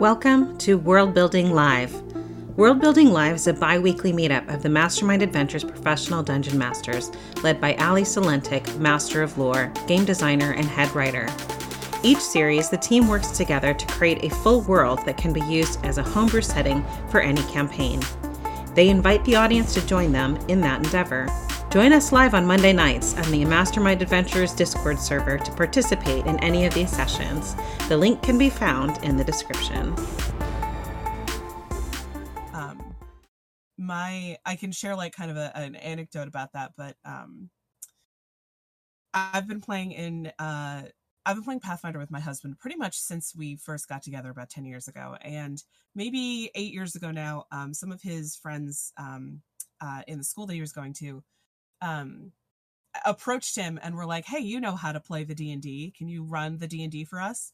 Welcome to World Building Live. World Building Live is a bi weekly meetup of the Mastermind Adventures professional dungeon masters, led by Ali Salentic, Master of Lore, game designer, and head writer. Each series, the team works together to create a full world that can be used as a homebrew setting for any campaign. They invite the audience to join them in that endeavor. Join us live on Monday nights on the Mastermind Adventures Discord server to participate in any of these sessions. The link can be found in the description. Um, my I can share like kind of a, an anecdote about that, but um, I've been playing in uh, I've been playing Pathfinder with my husband pretty much since we first got together about ten years ago, and maybe eight years ago now. Um, some of his friends um, uh, in the school that he was going to um, approached him and were like, "Hey, you know how to play the D and D? Can you run the D and D for us?"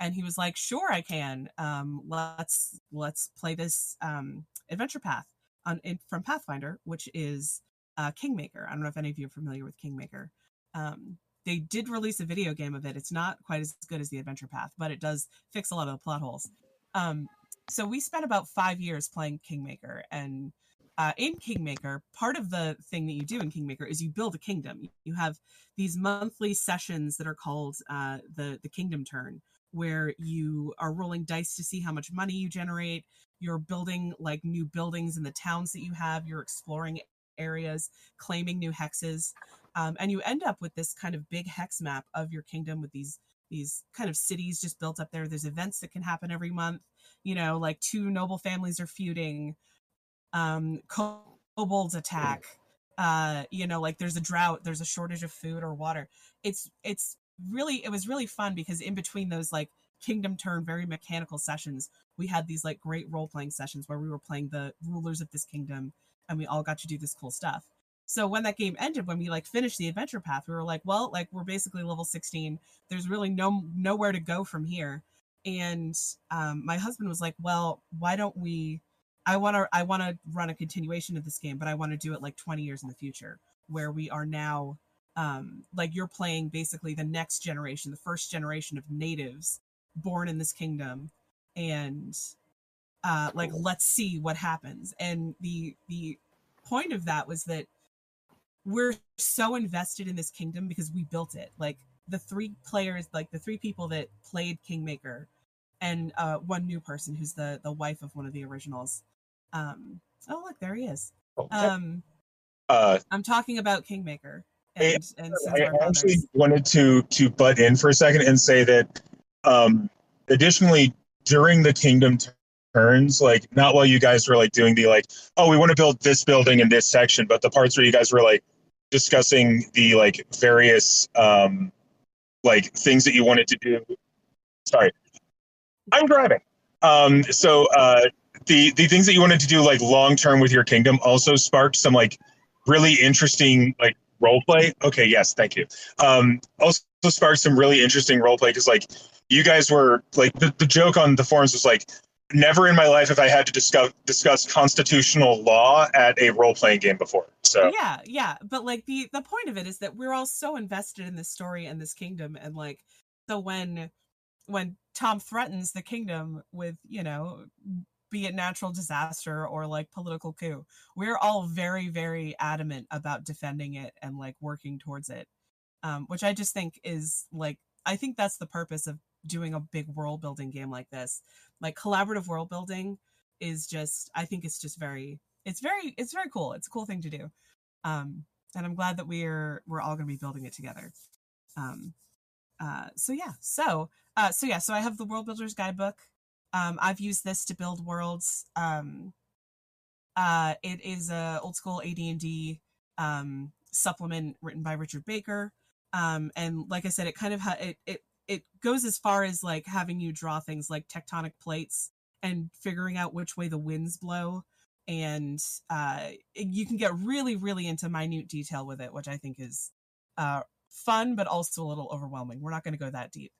And he was like, "Sure, I can. Um, let's let's play this um, adventure path on in, from Pathfinder, which is uh, Kingmaker. I don't know if any of you are familiar with Kingmaker. Um, they did release a video game of it. It's not quite as good as the adventure path, but it does fix a lot of the plot holes. Um, so we spent about five years playing Kingmaker, and uh, in Kingmaker, part of the thing that you do in Kingmaker is you build a kingdom. You have these monthly sessions that are called uh, the the Kingdom Turn, where you are rolling dice to see how much money you generate. You're building like new buildings in the towns that you have. You're exploring areas, claiming new hexes, um, and you end up with this kind of big hex map of your kingdom with these these kind of cities just built up there. There's events that can happen every month. You know, like two noble families are feuding um, kobolds attack. Uh, you know, like there's a drought, there's a shortage of food or water. It's it's really it was really fun because in between those like kingdom turn very mechanical sessions, we had these like great role playing sessions where we were playing the rulers of this kingdom and we all got to do this cool stuff. So when that game ended, when we like finished the adventure path, we were like, well, like we're basically level 16. There's really no nowhere to go from here. And um, my husband was like, well, why don't we I want to I want to run a continuation of this game, but I want to do it like 20 years in the future, where we are now um, like you're playing basically the next generation, the first generation of natives born in this kingdom, and uh, like let's see what happens. And the the point of that was that we're so invested in this kingdom because we built it. Like the three players, like the three people that played Kingmaker, and uh, one new person who's the the wife of one of the originals um, oh, look, there he is. Um, uh, I'm talking about Kingmaker. And, I, and I actually wanted to to butt in for a second and say that um, additionally during the kingdom turns like not while you guys were like doing the like oh we want to build this building in this section but the parts where you guys were like discussing the like various um like things that you wanted to do sorry i'm driving um so uh the the things that you wanted to do like long term with your kingdom also sparked some like really interesting like role play. Okay, yes, thank you. Um, also sparked some really interesting role play because like you guys were like the, the joke on the forums was like never in my life have I had to discuss discuss constitutional law at a role playing game before. So yeah, yeah, but like the the point of it is that we're all so invested in this story and this kingdom, and like so when when Tom threatens the kingdom with you know be it natural disaster or like political coup. We're all very, very adamant about defending it and like working towards it. Um, which I just think is like I think that's the purpose of doing a big world building game like this. Like collaborative world building is just I think it's just very it's very it's very cool. It's a cool thing to do. Um, and I'm glad that we're we're all going to be building it together. Um, uh, so yeah, so uh, so yeah, so I have the World Builders Guidebook. Um, I've used this to build worlds. Um, uh, it is a old school AD&D um, supplement written by Richard Baker. Um, and like I said, it kind of ha- it, it it goes as far as like having you draw things like tectonic plates and figuring out which way the winds blow. And uh, you can get really, really into minute detail with it, which I think is uh, fun, but also a little overwhelming. We're not going to go that deep,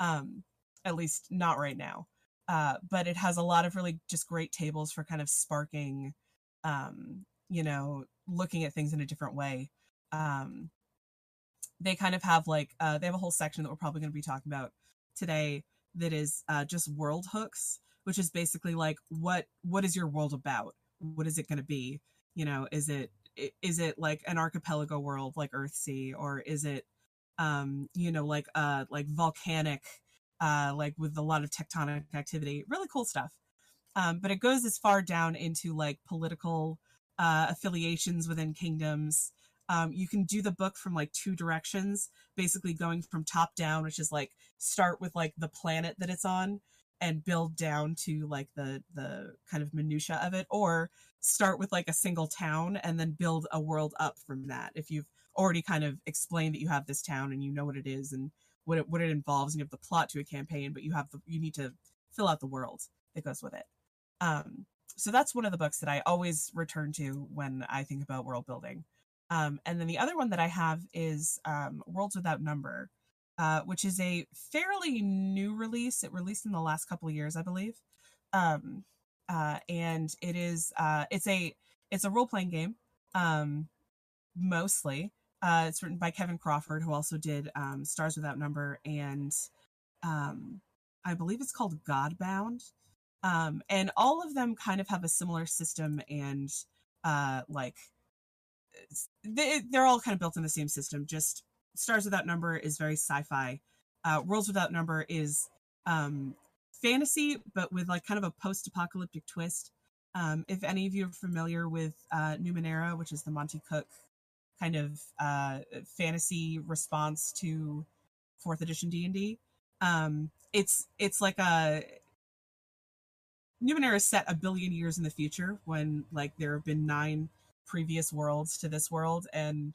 um, at least not right now uh, but it has a lot of really just great tables for kind of sparking um, you know looking at things in a different way um, they kind of have like uh, they have a whole section that we're probably going to be talking about today that is uh, just world hooks which is basically like what what is your world about? What is it going to be? You know, is it is it like an archipelago world like Earthsea, or is it um, you know, like uh like volcanic, uh like with a lot of tectonic activity. Really cool stuff. Um, but it goes as far down into like political uh, affiliations within kingdoms. Um, you can do the book from like two directions, basically going from top down, which is like start with like the planet that it's on and build down to like the the kind of minutia of it, or start with like a single town and then build a world up from that. If you've already kind of explained that you have this town and you know what it is and what it what it involves, and you have the plot to a campaign, but you have the you need to fill out the world that goes with it. Um, so that's one of the books that I always return to when I think about world building. Um, and then the other one that I have is um, Worlds Without Number, uh, which is a fairly new release. It released in the last couple of years, I believe. Um, uh, and it is uh, it's a it's a role playing game, um, mostly. Uh, it's written by Kevin Crawford, who also did um, Stars Without Number, and um, I believe it's called Godbound. Um, and all of them kind of have a similar system and uh, like they, they're all kind of built in the same system. Just stars without number is very sci-fi. Uh, worlds without number is um, fantasy but with like kind of a post-apocalyptic twist. Um, if any of you are familiar with uh, numenera which is the monte cook kind of uh, fantasy response to fourth edition d&d um, it's it's like a Numenera is set a billion years in the future when like there have been nine previous worlds to this world and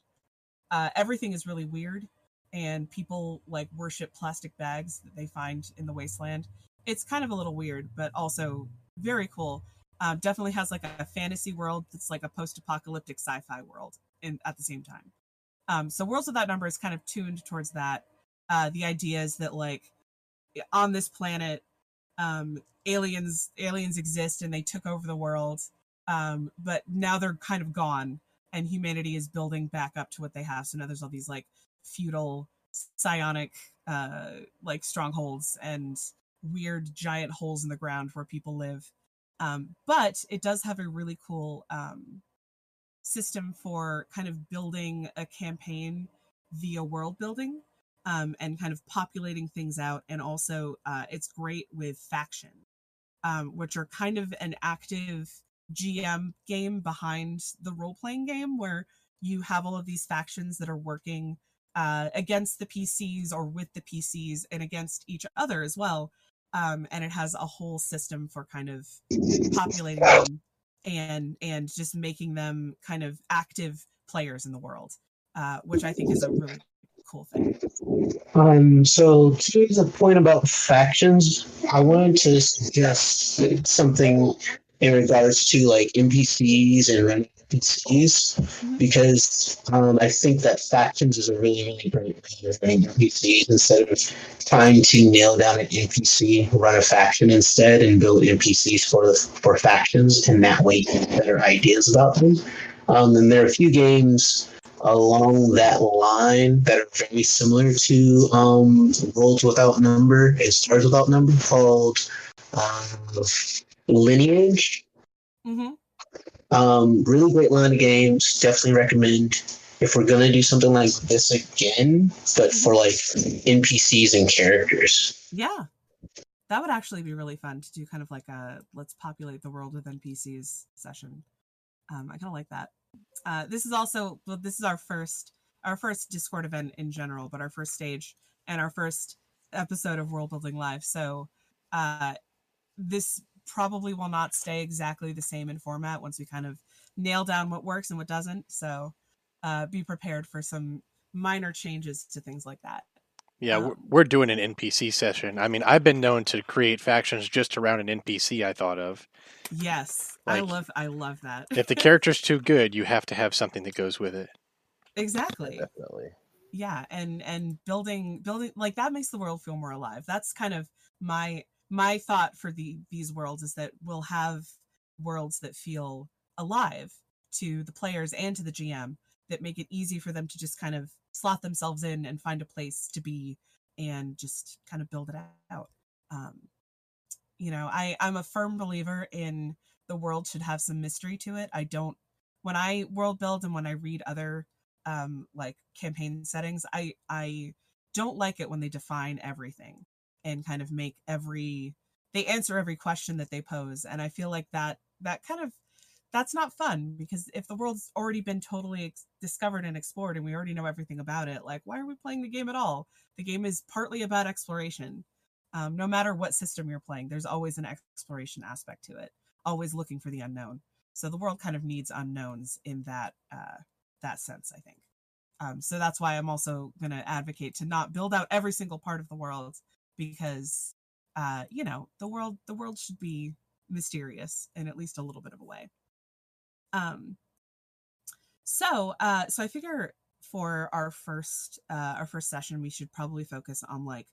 uh, everything is really weird and people like worship plastic bags that they find in the wasteland. It's kind of a little weird, but also very cool. Um, definitely has like a fantasy world that's like a post-apocalyptic sci-fi world in at the same time. Um, so Worlds Without Number is kind of tuned towards that. Uh, the idea is that like on this planet, um, aliens aliens exist and they took over the world um, but now they're kind of gone and humanity is building back up to what they have so now there's all these like feudal psionic uh, like strongholds and weird giant holes in the ground where people live um, but it does have a really cool um, system for kind of building a campaign via world building um, and kind of populating things out. And also, uh, it's great with faction, um, which are kind of an active GM game behind the role playing game where you have all of these factions that are working uh, against the PCs or with the PCs and against each other as well. Um, and it has a whole system for kind of populating them and and just making them kind of active players in the world, uh, which I think is a really cool thing. Um, so to the point about factions, I wanted to suggest something in regards to like NPCs and mm-hmm. because um, I think that factions is a really really great way of running NPCs instead of trying to nail down an NPC, run a faction instead, and build NPCs for the for factions, and that way you get better ideas about them. Um, and there are a few games along that line that are very similar to um, Worlds Without Number and Stars Without Number called uh, Lineage. Mm-hmm. Um, really great line of games. Definitely recommend if we're gonna do something like this again, but mm-hmm. for like NPCs and characters. Yeah, that would actually be really fun to do. Kind of like a let's populate the world with NPCs session. Um, I kind of like that. Uh, this is also well, this is our first our first Discord event in general, but our first stage and our first episode of World Building Live. So uh, this probably will not stay exactly the same in format once we kind of nail down what works and what doesn't. So uh, be prepared for some minor changes to things like that. Yeah, um, we're doing an NPC session. I mean, I've been known to create factions just around an NPC I thought of. Yes, like, I love I love that. if the character's too good, you have to have something that goes with it. Exactly. Definitely. Yeah, and and building building like that makes the world feel more alive. That's kind of my my thought for the these worlds is that we'll have worlds that feel alive to the players and to the GM that make it easy for them to just kind of slot themselves in and find a place to be and just kind of build it out. Um, you know, I I'm a firm believer in the world should have some mystery to it. I don't when I world build and when I read other um like campaign settings, I I don't like it when they define everything and kind of make every they answer every question that they pose. And I feel like that that kind of that's not fun because if the world's already been totally ex- discovered and explored and we already know everything about it like why are we playing the game at all? The game is partly about exploration. Um, no matter what system you're playing there's always an exploration aspect to it always looking for the unknown. So the world kind of needs unknowns in that uh, that sense i think. Um, so that's why i'm also going to advocate to not build out every single part of the world because uh, you know the world the world should be mysterious in at least a little bit of a way. Um, so, uh, so I figure for our first uh, our first session, we should probably focus on like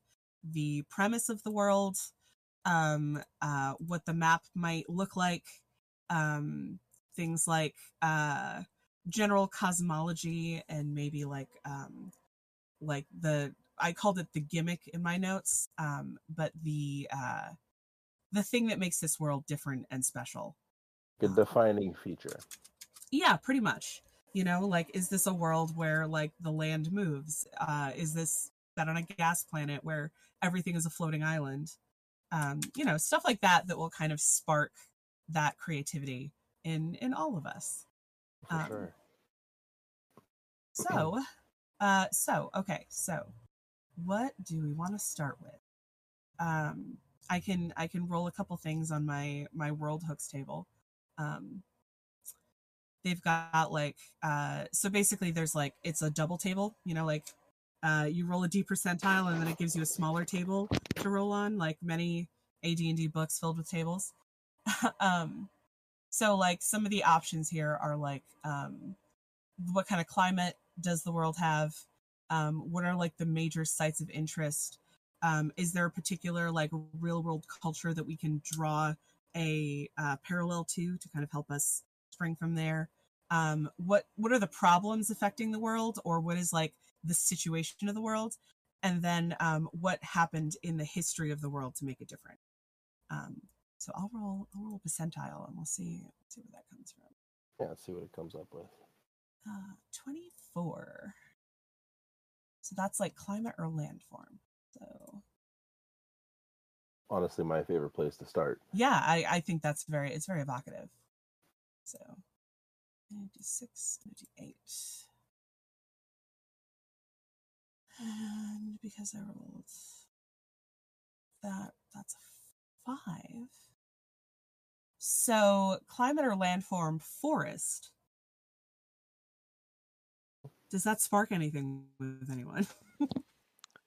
the premise of the world, um, uh, what the map might look like, um, things like uh, general cosmology, and maybe like um, like the I called it the gimmick in my notes, um, but the uh, the thing that makes this world different and special. A defining feature. yeah pretty much. You know like is this a world where like the land moves? Uh is this set on a gas planet where everything is a floating island? Um you know stuff like that that will kind of spark that creativity in in all of us. For Um, sure. so uh so okay so what do we want to start with? Um i can i can roll a couple things on my my world hooks table. Um they've got like uh so basically there's like it's a double table you know like uh you roll a d percentile and then it gives you a smaller table to roll on like many ad&d books filled with tables. Um so like some of the options here are like um what kind of climate does the world have um what are like the major sites of interest? Um is there a particular like real world culture that we can draw a uh, parallel to to kind of help us spring from there? Um what what are the problems affecting the world or what is like the situation of the world? And then um what happened in the history of the world to make it different? Um so i'll roll i'll roll a percentile and we'll see see where that comes from. Yeah, let's see what it comes up with. uh 24 so that's like climate or landform. So Honestly, my favorite place to start. yeah i i think that's very it's very evocative. So 96 98 and because i rolled that that's a five. So climate or landform forest does that spark anything with anyone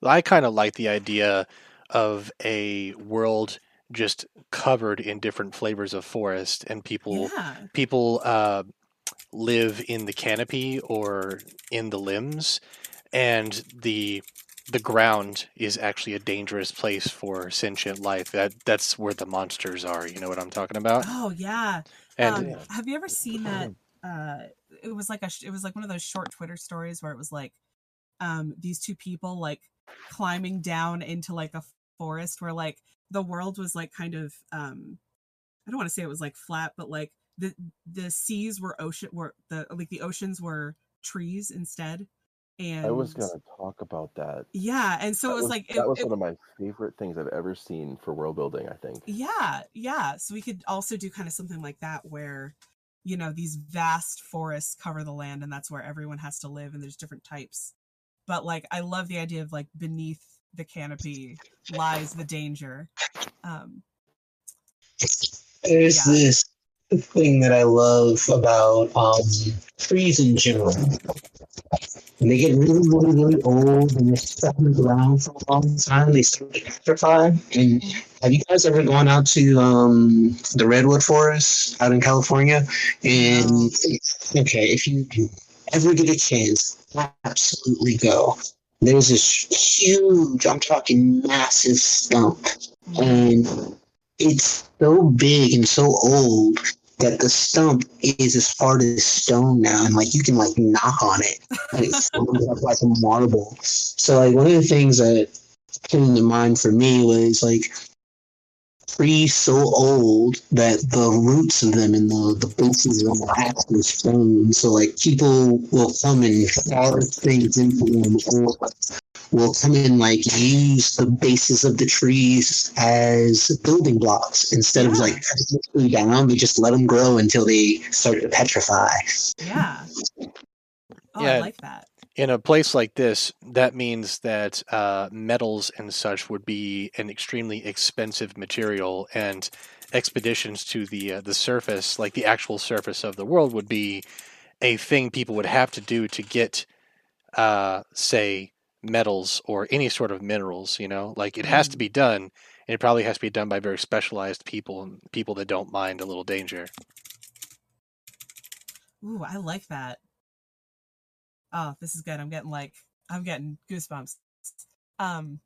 I kind of like the idea of a world just covered in different flavors of forest, and people yeah people uh, live in the canopy or in the limbs, and the the ground is actually a dangerous place for sentient life. That that's where the monsters are. You know what I'm talking about? oh yeah And um, have you ever seen that uh it was like a it was like one of those short twitter stories where it was like um these two people like climbing down into like a forest where like the world was like kind of um i don't want to say it was like flat but like the the seas were ocean were the like the oceans were trees instead and I was gonna talk about that. yeah and so that it was, like that it- was it- one of my favorite things I've ever seen for world building. I think. Yeah, yeah. So we could also do kind of something like that where, you know, these vast forests cover the land and that's where everyone has to live and there's different types. But like I love the idea of like beneath the canopy lies the danger. Um There's Yeah. this thing that I love about um, trees in general. When they get really, really, really old and they're stuck in the ground for a long time, they start to petrify. And have you guys ever gone out to um, the redwood forest out in California? And okay, if you ever get a chance, absolutely go. There's this huge, I'm talking massive stump and it's so big and so old that the stump is as hard as stone now, and like you can like knock on it, and it's like a marble. So like one of the things that came to mind for me was like trees so old that the roots of them and the, the bases of them are actually stone. So like people will come and carve things into them or will come and like use the bases of the trees as building blocks instead of like cutting the tree down. They just let them grow until they start to petrify. Yeah. Oh, Yeah. I like that. In a place like this, that means that uh, metals and such would be an extremely expensive material, and expeditions to the uh, the surface, like the actual surface of the world, would be a thing people would have to do to get, uh, say, metals or any sort of minerals. You know, like it has to be done, and it probably has to be done by very specialized people and people that don't mind a little danger. Ooh, I like that. Oh, this is good. I'm getting like I'm getting goosebumps. Um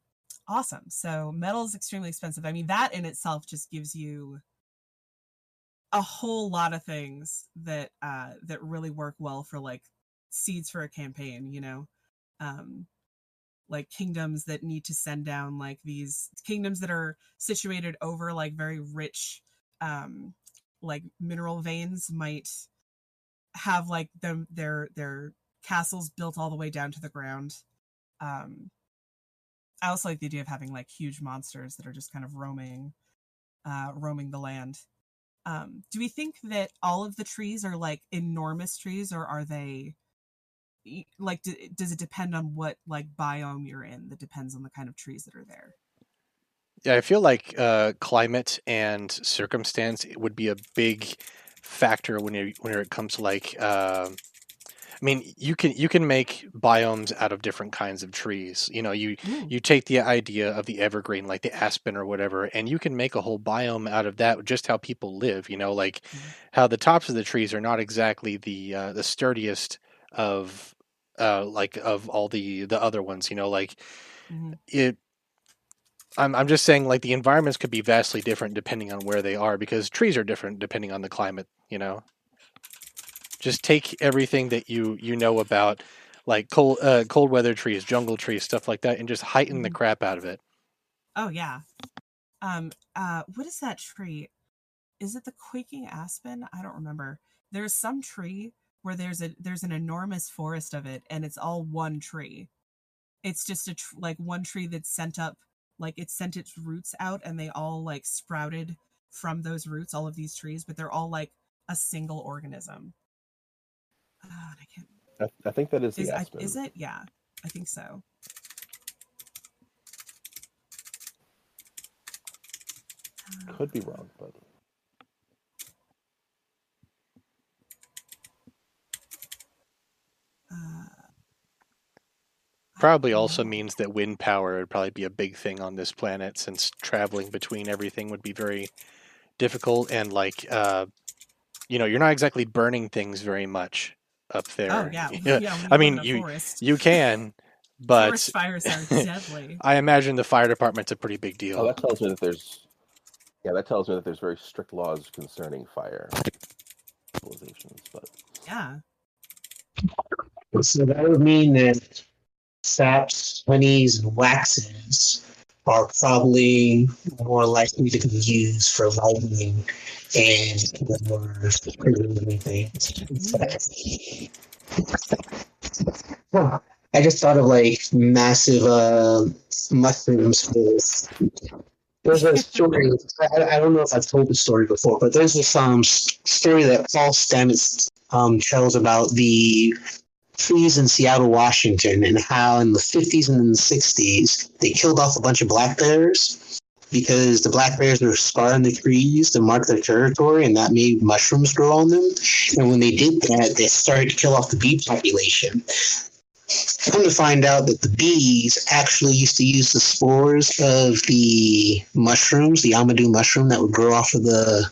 awesome. So metal is extremely expensive. I mean, that in itself just gives you a whole lot of things that uh that really work well for like seeds for a campaign, you know. Um like kingdoms that need to send down like these kingdoms that are situated over like very rich um like mineral veins might have like them their their castles built all the way down to the ground. Um I also like the idea of having like huge monsters that are just kind of roaming uh roaming the land. Um do we think that all of the trees are like enormous trees or are they like does it depend on what like biome you're in that depends on the kind of trees that are there? Yeah, I feel like uh, climate and circumstance would be a big factor when you when it comes to like. Uh, I mean, you can you can make biomes out of different kinds of trees. You know, you Ooh. you take the idea of the evergreen, like the aspen or whatever, and you can make a whole biome out of that. Just how people live. You know, like Mhm. how the tops of the trees are not exactly the uh, the sturdiest of uh, like of all the the other ones. You know, like Mhm. it I'm I'm just saying like the environments could be vastly different depending on where they are because trees are different depending on the climate, you know. Just take everything that you you know about like cold uh, cold weather trees, jungle trees, stuff like that and just heighten the Mhm. crap out of it. Oh yeah. Um uh what is that tree? Is it the quaking aspen? I don't remember. There's some tree where there's a there's an enormous forest of it and it's all one tree. It's just a tr- like one tree that's sent up like it sent its roots out and they all like sprouted from those roots all of these trees but they're all like a single organism. I can't I, I think that is the is, I, is it? Yeah, I think so. Could be wrong, but Uh, Probably also means that wind power would probably be a big thing on this planet since traveling between everything would be very difficult and like uh you know, you're not exactly burning things very much up oh, there. Oh yeah, Yeah, yeah. I mean, you- forest. You can, but forest fires are deadly. I imagine the fire department's a pretty big oh, deal. that tells me that there's yeah, that tells me that there's very strict laws concerning fire civilizations. But Yeah. So that would mean that saps, honeys, and waxes are probably more likely to be used for lighting and for creating things. I just thought of like massive uh, mushrooms. There's a story. I, I don't know if I've told the story before, but there's this um story that Paul Stamets um tells about the trees in Seattle, Washington, and how in the 50s and in the 60s they killed off a bunch of black bears because the black bears were scarring the trees to mark their territory, and that made mushrooms grow on them. And when they did that, they started to kill off the bee population. Come to find out that the bees actually used to use the spores of the mushrooms, the amadou mushroom that would grow off of the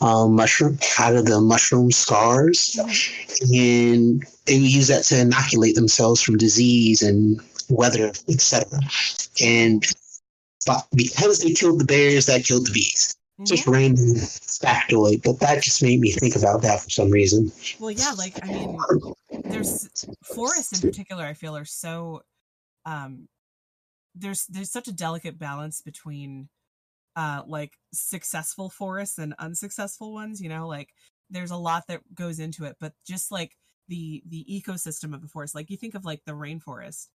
um, mushroom out of the mushroom scars, and they would use that to inoculate themselves from disease and weather, etc. And but because they killed the bears, that killed the bees. Just Mhm. random factoid, but that just made me think about that for some reason. Well, yeah. Like I mean, there's forests in particular. I feel are so um there's there's such a delicate balance between uh like successful forests and unsuccessful ones you know? Like there's a lot that goes into it but just like the the ecosystem of the forest like you think of like the rainforest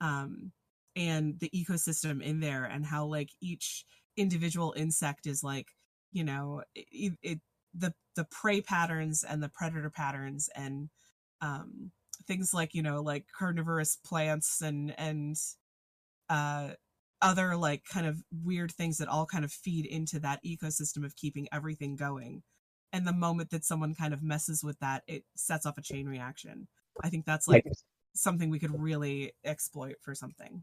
um and the ecosystem in there and how like each individual insect is like you know it, it the the prey patterns and the predator patterns and um things like you know like carnivorous plants and and uh other like kind of weird things that all kind of feed into that ecosystem of keeping everything going and the moment that someone kind of messes with that it sets off a chain reaction i think that's like something we could really exploit for something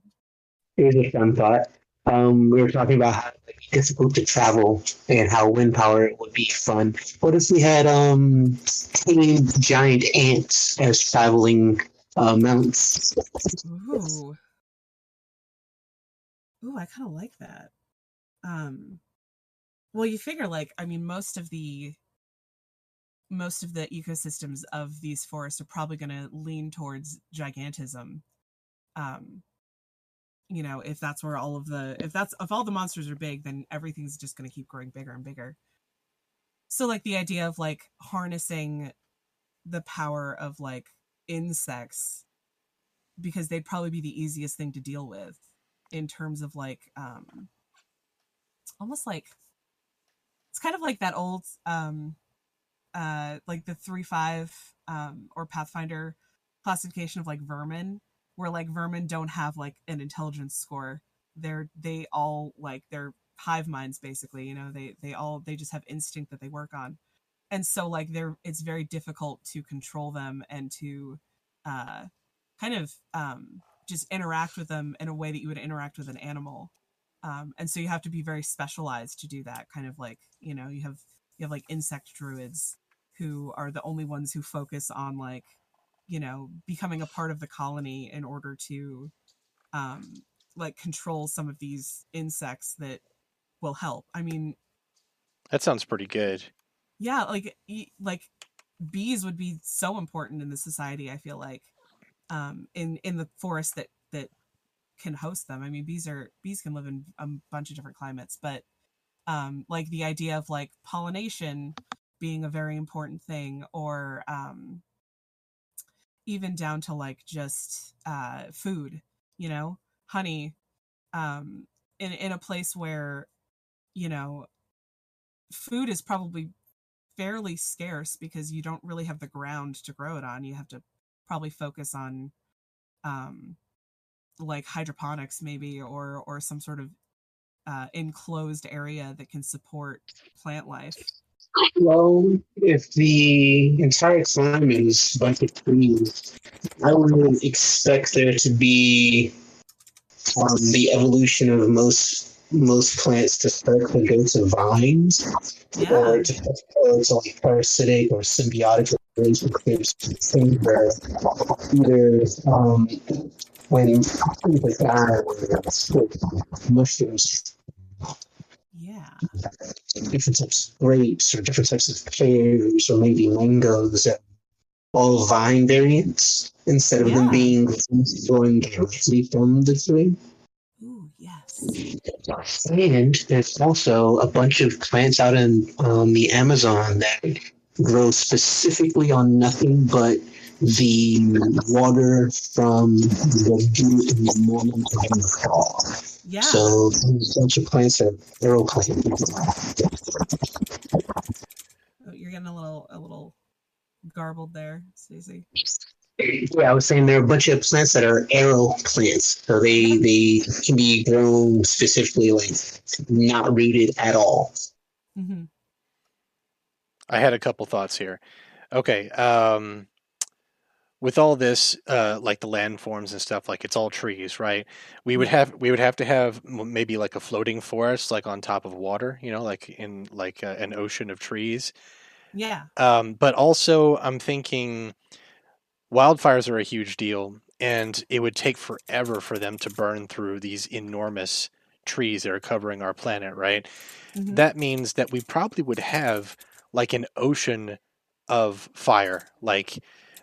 Here's a fun thought. Um, we were talking about how it would be difficult to travel and how wind power would be fun. What if we had um tame giant ants as traveling uh, mounts? Ooh. Ooh, I kind of like that. Um well, you figure like I mean most of the most of the ecosystems of these forests are probably going to lean towards gigantism. Um you know, if that's where all of the if that's if all the monsters are big, then everything's just going to keep growing bigger and bigger. So like the idea of like harnessing the power of like insects because they'd probably be the easiest thing to deal with in terms of like um almost like it's kind of like that old um uh like the 3 5 um or pathfinder classification of like vermin where like vermin don't have like an intelligence score. They're they all like they're hive minds basically you know they they all they just have instinct that they work on. And so like they're it's very difficult to control them and to uh kind of um just interact with them in a way that you would interact with an animal. Um and so you have to be very specialized to do that kind of like you know you have you have like insect druids who are the only ones who focus on like you know becoming a part of the colony in order to um like control some of these insects that will help. I mean That sounds pretty good. yeah like like bees would be so important in the society i feel like um in in the forest that that can host them. I mean bees are bees can live in a bunch of different climates but um like the idea of like pollination being a very important thing or um even down to like just uh food you know? Honey um in in a place where you know food is probably fairly scarce because you don't really have the ground to grow it on. You have to probably focus on um like hydroponics maybe or or some sort of uh enclosed area that can support plant life. Well, if the entire climate is a bunch of trees, I wouldn't expect there to be um, the evolution of most most plants to start to go to vines yeah. or to, or to like parasitic or symbiotic relationships things where either um, when like that or mushrooms yeah different types of grapes or different types of pears or maybe mangoes that all vine variants instead of them being growing directly from the tree. ooh yes And there's also a bunch of plants out in um, the Amazon that grow specifically on nothing but the water from the dew in the morning and the fall. yeah So bunch of plants are arrow plants. Oh, you're getting a little a little garbled there Stacey. Yeah, I was saying there are a bunch of plants that are arrow plants. So they they can be grown specifically like not rooted at all. hmm I had a couple thoughts here. Okay, um, with all this, uh, like the landforms and stuff, like it's all trees, right? We would have we would have to have maybe like a floating forest, like on top of water, you know, like in like uh, an ocean of trees. yeah Um, but also, I'm thinking wildfires are a huge deal, and it would take forever for them to burn through these enormous trees that are covering our planet, right? Mhm. That means that we probably would have like an ocean of fire. Like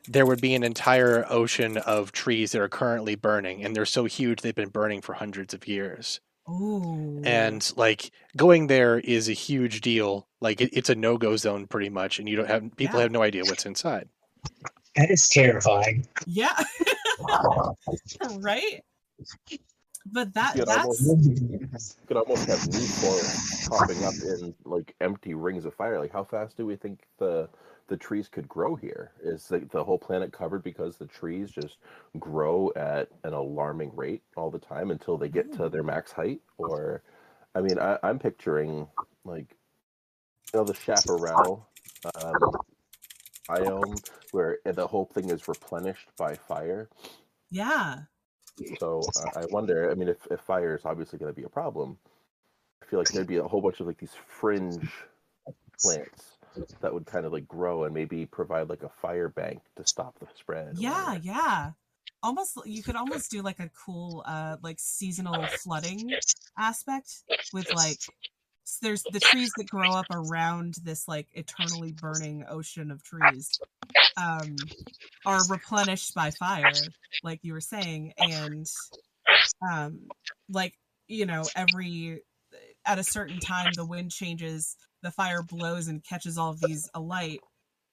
there would be an entire ocean of trees that are currently burning, and they're so huge they've been burning for hundreds of years. Ooh. and like going there is a huge deal. Like it, it's a no go zone pretty much, and you don't have people Yeah. have no idea what's inside. That is terrifying. yeah, right. But that Yeah, that's almost- You could almost have new forests popping up in like empty rings of fire. Like, how fast do we think the the trees could grow here? Is the, the whole planet covered because the trees just grow at an alarming rate all the time until they get to their max height? Or, I mean, I, I'm picturing like, you know, the chaparral um, biome where the whole thing is replenished by fire. yeah. So uh, I wonder. I mean, if, if fire is obviously going to be a problem, I feel like there'd be a whole bunch of like these fringe plants that would kind of like grow and maybe provide like a fire bank to stop the spread. Yeah, or- yeah. Almost you could almost do like a cool uh like seasonal flooding aspect with like s- there's the trees that grow up around this like eternally burning ocean of trees um are replenished by fire like you were saying and um like you know every at a certain time the wind changes the fire blows and catches all of these alight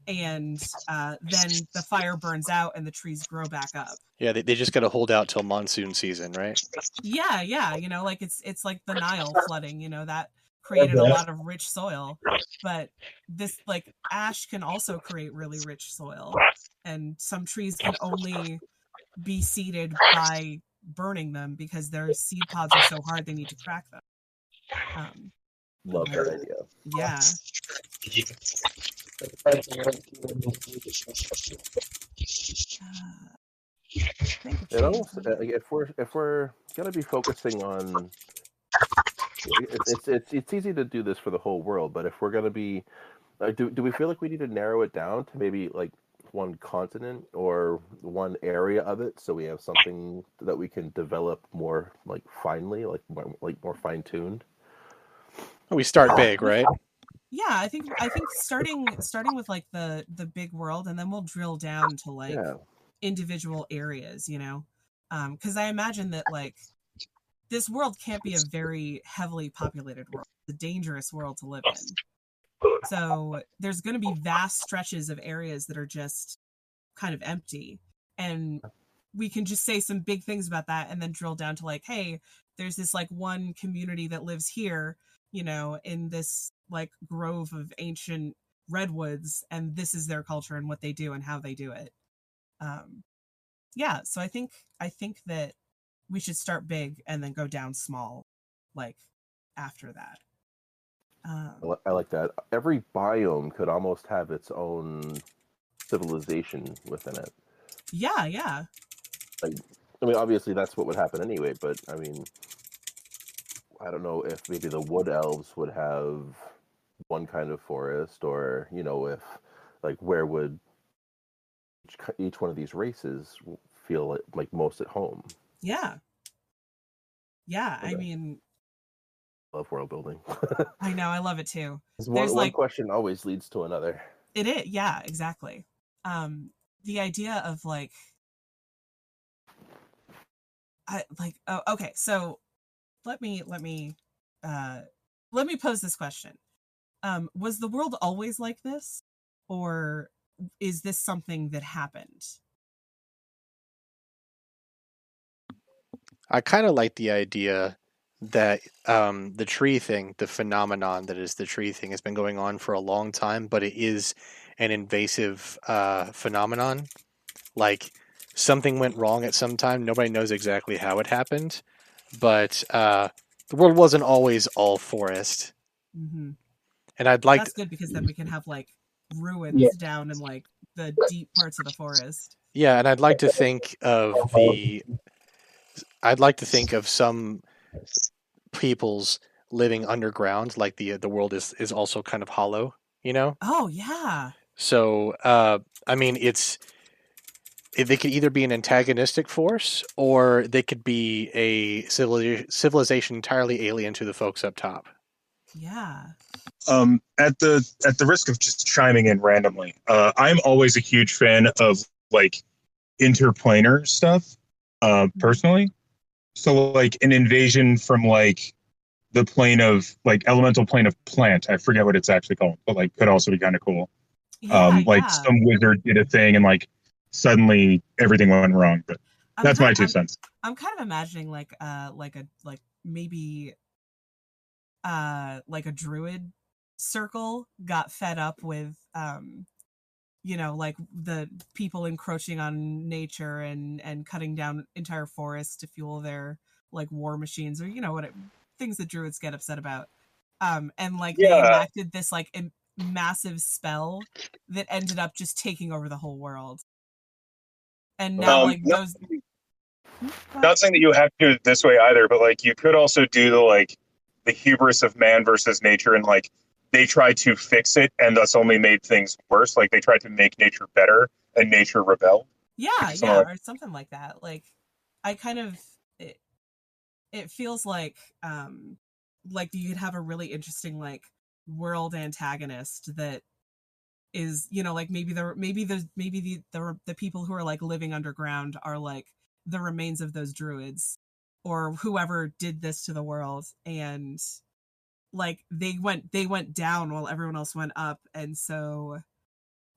and uh, then the fire burns out and the trees grow back up Yeah, they, they just got to hold out till monsoon season, right? yeah yeah you know like it's it's like the nile flooding you know that created a lot of rich soil but this like ash can also create really rich soil and some trees can only be seeded by burning them because their seed pods are so hard they need to crack them um, Love that idea. yeah uh, think of It almost trees. uh, like, if we're if we're gonna be focusing on it- it's it's it's easy to do this for the whole world, but if we're gonna be uh, do do we feel like we need to narrow it down to maybe like one continent or one area of it so we have something that we can develop more like finely like more, like more fine tuned We start big, right? yeah i think i think starting starting with like the the big world and then we'll drill down to like yeah. individual areas you know? Um because i imagine that like this world can't be a very heavily populated world. It's a dangerous world to live in. So there's going to be vast stretches of areas that are just kind of empty. And we can just say some big things about that and then drill down to like hey there's this like one community that lives here you know in this like grove of ancient redwoods and this is their culture and what they do and how they do it. Um yeah so i think i think that we should start big and then go down small like after that. Um, I, like that. Every biome could almost have its own civilization within it. Yeah yeah. I mean, obviously that's what would happen anyway, but I mean, I don't know if maybe the wood elves would have one kind of forest, or you know, if like where would each, each one of these races feel like, like most at home? Yeah yeah i mean Love world building. i know i love it too one, There's, one like- question always leads to another. It is, yeah, exactly. Um, the idea of like, I like, oh, okay, so let me let me uh let me pose this question. Um, was the world always like this, or is this something that happened? I kind of like the idea that um, the tree thing, the phenomenon that is the tree thing, has been going on for a long time, but it is an invasive uh, phenomenon. Like something went wrong at some time. Nobody knows exactly how it happened, but uh, the world wasn't always all forest. hmm And I'd like That's good because then we can have like ruins Yeah. down in like the deep parts of the forest. Yeah, and I'd like to think of the I'd like to think of some peoples living underground like the the world is is also kind of hollow, you know? Oh yeah, So, uh I mean, it's they could either be an antagonistic force or they could be a civili- civilization entirely alien to the folks up top. yeah. um, at the at the risk of just chiming in randomly, uh, I'm always a huge fan of like interplanar stuff, uh, personally. So like an invasion from like the plane of like elemental plane of plant. I forget what it's actually called, but like could also be kind of cool. Yeah, um, like yeah. some wizard did a thing and like suddenly everything went wrong. But I'm that's my kind- two I'm- cents. I'm kind of imagining like uh like a like maybe uh like a druid circle got fed up with um you know like the people encroaching on nature and and cutting down entire forests to fuel their like war machines or you know what it, things that druids get upset about um and like they Yeah. enacted this like im- massive spell that ended up just taking over the whole world and now Um, like those Hmm. Not saying that you have to do it this way either, but like you could also do the like the hubris of man versus nature and like they tried to fix it and thus only made things worse. Like they tried to make nature better and nature rebelled. yeah yeah like- or something like that like i kind of it, it feels like um like you could have a really interesting like world antagonist that is you know like maybe the maybe the maybe the the, the people who are like living underground are like the remains of those druids or whoever did this to the world and like they went they went down while everyone else went up and so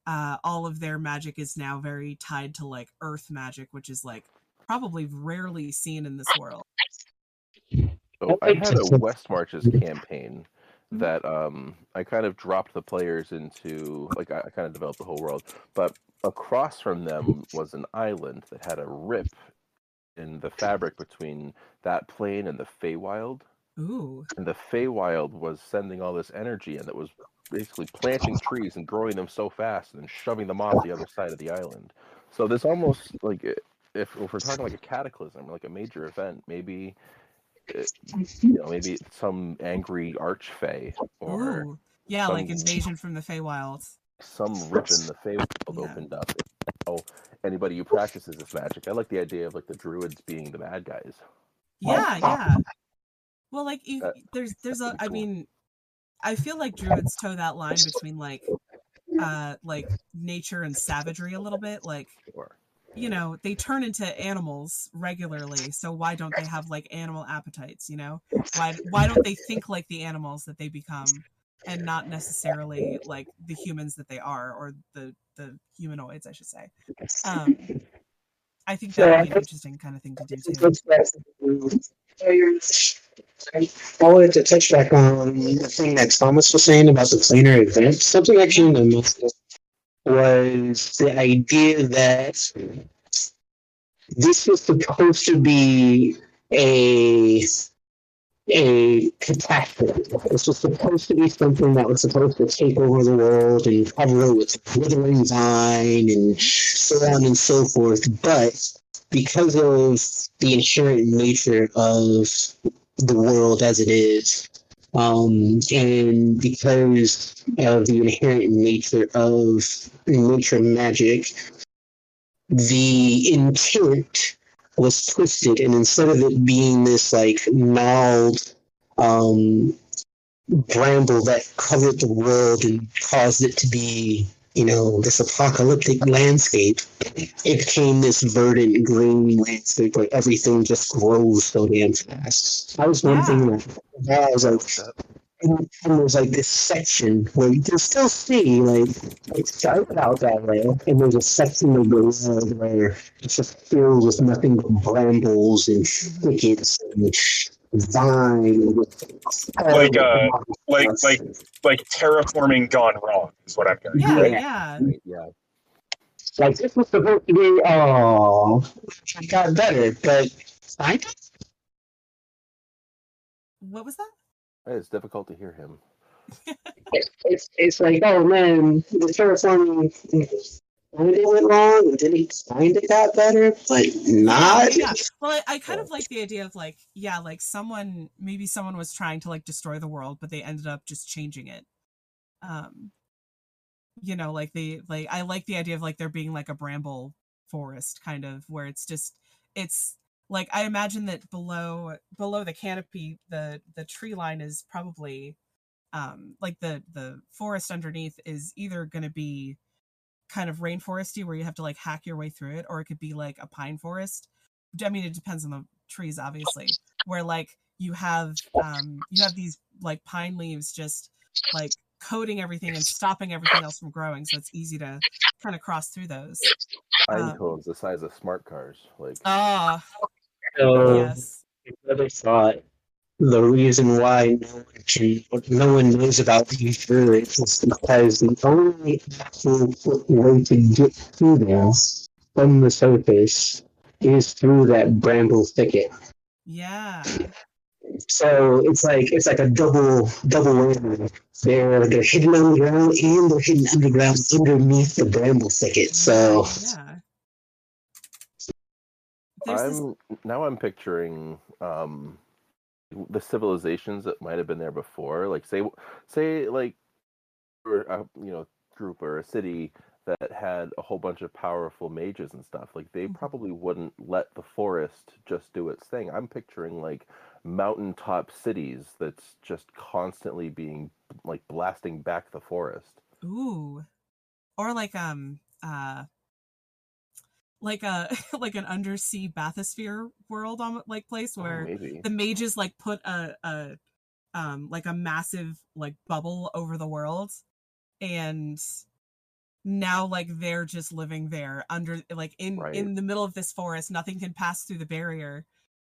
uh all of their magic is now very tied to like earth magic which is like probably rarely seen in this world So I had a West Marches campaign that um I kind of dropped the players into like I, I kind of developed the whole world, but across from them was an island that had a rip in the fabric between that plane and the Feywild. Ooh And the Feywild was sending all this energy and it was basically planting trees and growing them so fast and then shoving them off the other side of the island. So this almost like if, if we're talking like a cataclysm, like a major event, maybe it, you know maybe some angry archfey or ooh yeah like invasion from the Feywild. some rip in the Feywild Yeah. opened up. Oh, anybody who practices this magic. I like the idea of like the druids being the bad guys. yeah yeah well like you, That- there's there's a that'd i mean i feel like druids toe that line between like uh like nature and savagery a little bit like you know they turn into animals regularly so why don't they have like animal appetites you know? Why why don't they think like the animals that they become and not necessarily like the humans that they are or the the humanoids i should say. Um i think that would be an interesting kind of thing to do too I wanted to touch back on the thing that Thomas was saying about the planar event. Something actually in the was the idea that this was supposed to be a a catastrophe. This was supposed to be something that was supposed to take over the world and cover it with withering vine and so on and so forth. But because of the inherent nature of the world as it is, um, and because of the inherent nature of nature magic, the intent was twisted, and instead of it being this like gnarled um, bramble that covered the world and caused it to be, you know, this apocalyptic landscape, it became this verdant green landscape where everything just grows so damn fast. That was one Yeah. thing that, that I was like, and, and there's like this section where you can still see like it started out that way, and there's a section of the world where it's just filled with nothing but brambles and thickets and vine. With Like, uh, Like like like terraforming gone wrong is what I'm hearing. yeah right? yeah yeah. like this was supposed to be oh, it got better, but scientists. what was that It's difficult to hear him. it's it's like oh man, the terraforming kind of went wrong, and then it kind of got better, but not. yeah well i, I kind of like the idea of like yeah like someone maybe someone was trying to like destroy the world but they ended up just changing it um you know like they like i like the idea of like there being like a bramble forest kind of where it's just it's like i imagine that below below the canopy the the tree line is probably um like the the forest underneath is either going to be kind of rainforesty where you have to like hack your way through it or it could be like a pine forest I mean, it depends on the trees, obviously, where like you have um you have these like pine leaves just like coating everything and stopping everything else from growing, so it's easy to kind of cross through those. Pine Um, cones the size of smart cars. Like Ah, So yes. another thought. The reason why no one, can, no one knows about these birds is because the only actual way to get to them from the surface is through that bramble thicket. Yeah. So it's like it's like a double double whammy. They're they're hidden underground and they're hidden underground underneath the bramble thicket. So Yeah. There's I'm now I'm picturing um the civilizations that might have been there before. Like say say like or a you know group or a city that had a whole bunch of powerful mages and stuff. Like they Mhm. probably wouldn't let the forest just do its thing. I'm picturing like mountaintop cities that's just constantly being like blasting back the forest. Ooh. Or like um uh like a like an undersea bathysphere world on like place Oh, where maybe. the mages like put a a um like a massive like bubble over the world and now like they're just living there under like in Right. in the middle of this forest nothing can pass through the barrier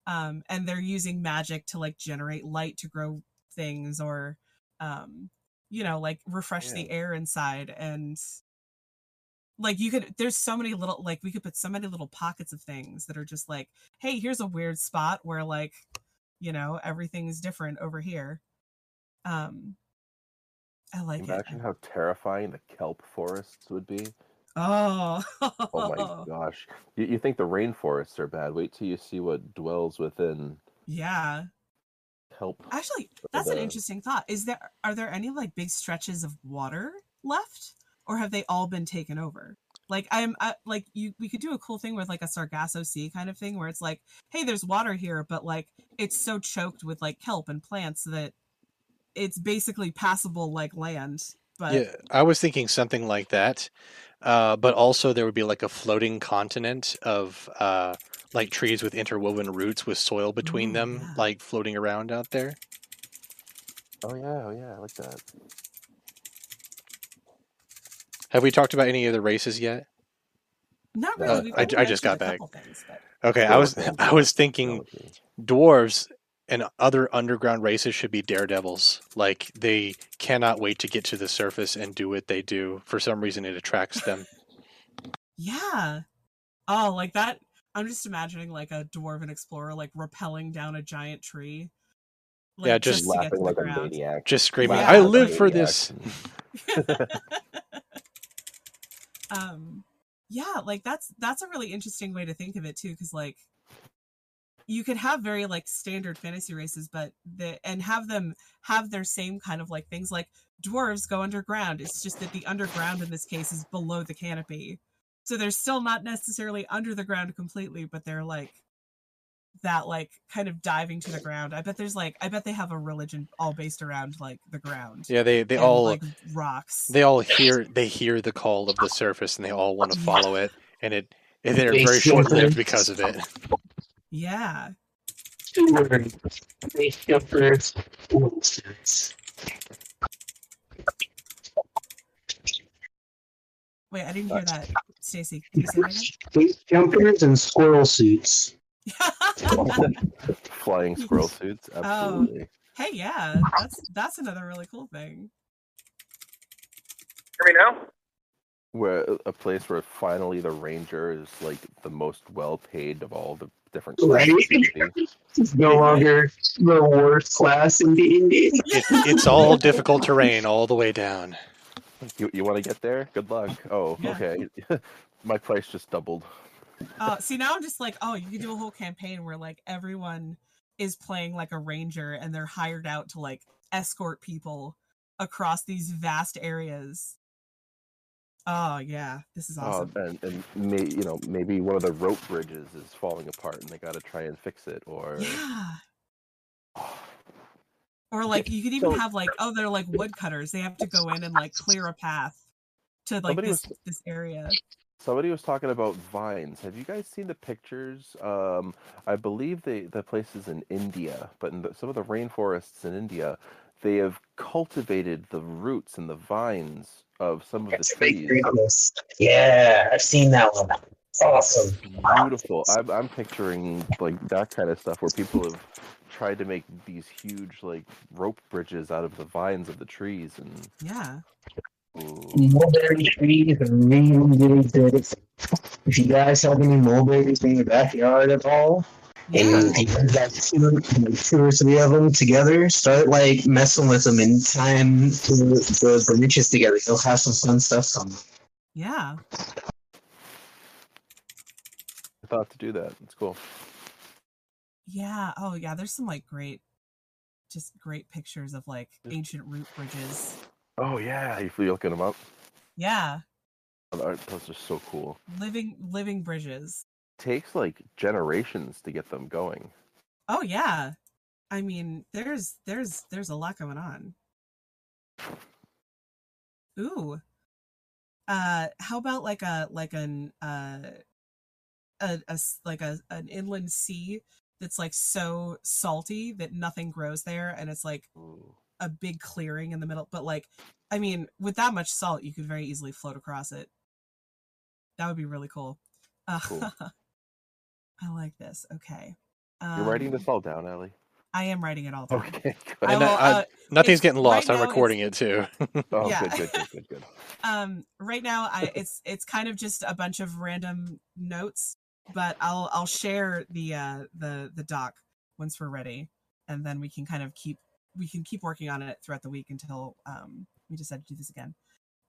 um and they're using magic to like generate light to grow things or um you know like refresh the air inside and like you could there's so many little like we could put so many little pockets of things that are just like hey here's a weird spot where like you know everything's different over here um i like Imagine it how terrifying the kelp forests would be. oh Oh my gosh. You, you think the rainforests are bad. Wait till you see what dwells within yeah kelp. actually that's an interesting thought is there are there any like big stretches of water left or have they all been taken over like i'm I, like you we could do a cool thing with like a sargasso sea kind of thing where it's like hey there's water here but like it's so choked with like kelp and plants that it's basically passable like land but yeah, I was thinking something like that. Uh, but also there would be like a floating continent of uh, like trees with interwoven roots with soil between Ooh, them, yeah. like floating around out there. Oh yeah, oh yeah, I like that. Have we talked about any of the races yet? not Uh, really we've I- I just got back. things, Okay, I was I was thinking dwarves and other underground races should be daredevils. Like they cannot wait to get to the surface and do what they do. For some reason, it attracts them. yeah oh like that i'm just imagining like a dwarven explorer like rappelling down a giant tree Yeah, just- to get to laughing the like a maniac. Just screaming, Yeah, "I live for maniac. this!" um yeah like that's that's a really interesting way to think of it too because like you could have very like standard fantasy races but the and have them have their same kind of like things like dwarves go underground. It's just that the underground in this case is below the canopy. So they're still not necessarily under the ground completely but they're like that like kind of diving to the ground i bet there's like i bet they have a religion all based around like the ground Yeah, they they and, all like rocks they all hear they hear the call of the surface and they all want to follow it, and it and they're They very short lived because of it. yeah They jumpers. wait i didn't hear that stacy can you say that again? Jumpers and squirrel suits. Flying squirrel suits, Oh. absolutely. hey, yeah, that's that's another really cool thing. Hear me now? Where a place where finally the ranger is like the most well paid of all the different Right. classes. It's no longer the worst class in the and D. it. It's all difficult terrain all the way down. You you want to get there? Good luck. Oh, Yeah. okay. My price just doubled. Uh, see, now I'm just like, oh, you could do a whole campaign where like everyone is playing like a ranger and they're hired out to like escort people across these vast areas. Oh yeah, this is awesome. Oh, and and may, you know maybe one of the rope bridges is falling apart and they got to try and fix it, or yeah. Or like you could even so- have like, oh, they're like woodcutters. They have to go in and like clear a path to like this was- this area. Somebody was talking about vines. Have you guys seen the pictures? Um, I believe they the place is in India, but in the, some of the rainforests in India, they have cultivated the roots and the vines of some of the That's big trees. Yeah, I've seen that one. Awesome. Beautiful. I'm, I'm picturing like that kind of stuff where people have tried to make these huge like rope bridges out of the vines of the trees and Yeah. Ooh. Mulberry trees are really, really good. If you guys have any mulberries in your backyard at all, Yeah. and you got two, two or three of them together, start like messing with them and tying the, the branches together. You'll have some fun stuff on. Yeah. I thought to do that. It's cool. Yeah. Oh, yeah. There's some like great, just great pictures of like ancient root bridges. Oh yeah, you feel looking them up. Yeah. the Those are so cool. Living, living bridges. takes like generations to get them going. Oh yeah. I mean, there's there's there's a lot going on. Ooh. Uh how about like a like an uh a like a an inland sea that's like so salty that nothing grows there and it's like Ooh. A big clearing in the middle but like I mean with that much salt you could very easily float across it. That would be really cool. Uh, Cool. I like this. Okay. You're writing Um, this all down, Ellie. I am writing it all down. Okay, good. And will, I- I- uh, Nothing's getting lost. right I'm recording it too. oh, yeah. good, good, good, good, good. um right now I it's it's kind of just a bunch of random notes, but I'll I'll share the uh the the doc once we're ready and then we can kind of keep we can keep working on it throughout the week until um we decide to do this again.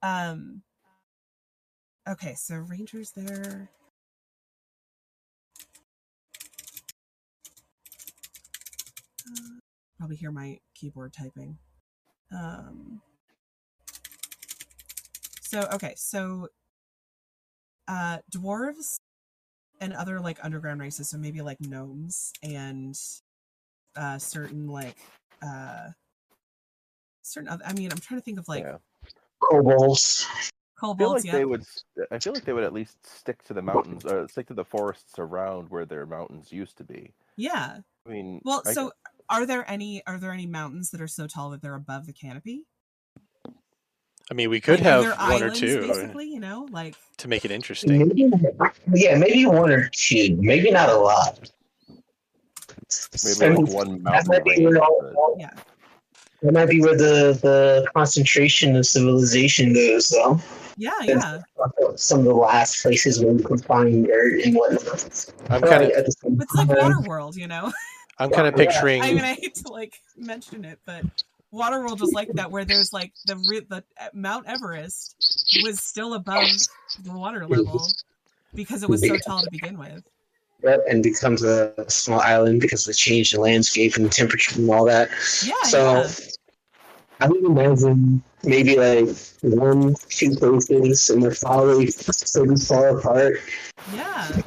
Um Okay, so Rangers there. Uh, Probably hear my keyboard typing. Um so okay, so uh dwarves and other like underground races, so maybe like gnomes and uh certain like uh certain other I mean I'm trying to think of like yeah. Kobolds. I feel kobolds, like yeah. they would. i feel like they would at least stick to the mountains or stick to the forests around where their mountains used to be. Yeah. I mean, Well, I so are there any are there any mountains that are so tall that they're above the canopy? I mean, we could Like, have there one or two basically, you know, like to make it interesting. Maybe, yeah, maybe one or two. Maybe not a lot. Maybe And like one that might be range. where, all- yeah. that might be where the, the concentration of civilization goes, though. Yeah, That's- yeah. Some of the last places where you can find dirt and whatnot. I'm kind of at the same It's like time- Waterworld, you know. I'm kind of picturing. I mean, I hate to like mention it, but Waterworld is like that, where there's like the re- the uh, Mount Everest was still above the water level because it was so tall to begin with. Yep, and becomes a small island because of the change in landscape and temperature and all that. Yeah, So yeah. I would imagine maybe like one, two places, and they're probably pretty far apart. Yeah.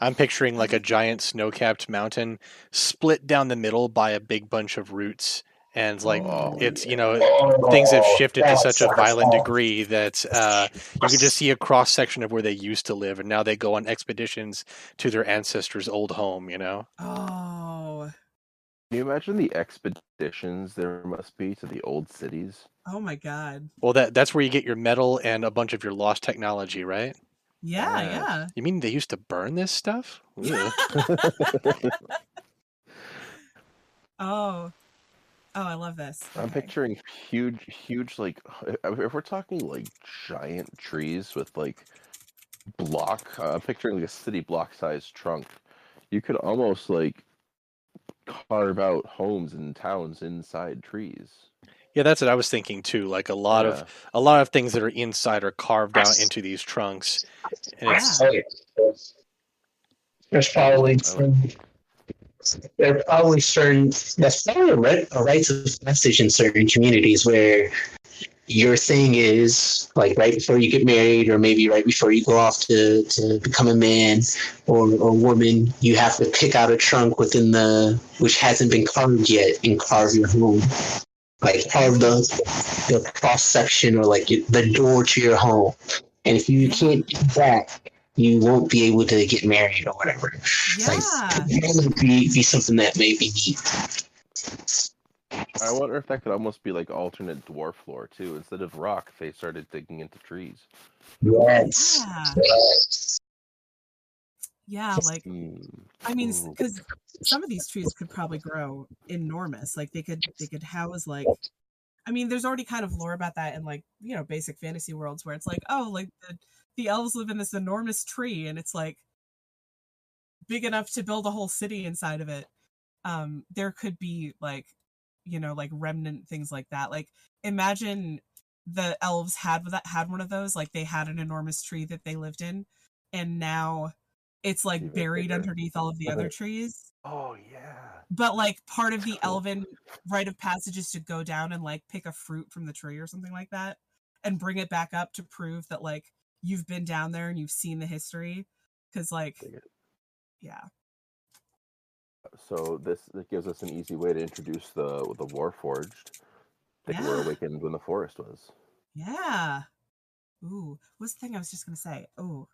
I'm picturing like a giant snow-capped mountain split down the middle by a big bunch of roots, and like Oh, it's you know things have shifted to such a violent degree that uh, you can just see a cross section of where they used to live, and now they go on expeditions to their ancestors' old home. You know, Oh. Can you imagine the expeditions there must be to the old cities? Oh my god. well that that's where you get your metal and a bunch of your lost technology, right? Yeah, Yes. yeah. You mean they used to burn this stuff? Ugh. oh. Oh, I love this. I'm picturing huge, huge, like if we're talking like giant trees with like block. Uh, I'm picturing like a city block sized trunk. You could almost like carve out homes and towns inside trees. yeah, that's what I was thinking too. Like a lot Yeah. of a lot of things that are inside are carved out into these trunks, and it's yeah. There's probably some. There are always certain. That's probably a, a of passage in certain communities where your thing is like right before you get married, or maybe right before you go off to, to become a man or or woman, you have to pick out a trunk within the which hasn't been carved yet and carve your home. Like carve the the cross section or like the door to your home and if you can't do that, you won't be able to get married or whatever. Yeah. Like that would be, be something that may be neat. I wonder if that could almost be like alternate dwarf lore too. Instead of rock, they started digging into trees. Yes. Yeah. yes. yeah, like Hmm. I mean, because some of these trees could probably grow enormous. Like they could, they could house like. I mean, there's already kind of lore about that in like you know basic fantasy worlds where it's like, oh, like the the elves live in this enormous tree, and it's like big enough to build a whole city inside of it. Um, there could be like, you know, like remnant things like that. Like imagine the elves had that had one of those. Like they had an enormous tree that they lived in, and now it's like Even buried bigger. underneath all of the other trees. Oh yeah. But like part of the elven rite of passage is to go down and like pick a fruit from the tree or something like that and bring it back up to prove that like you've been down there and you've seen the history. Cause like yeah. So this that gives us an easy way to introduce the the Warforged. They were Yeah. awakened when the forest was. Yeah. Ooh, what's the thing I was just gonna say? Ooh.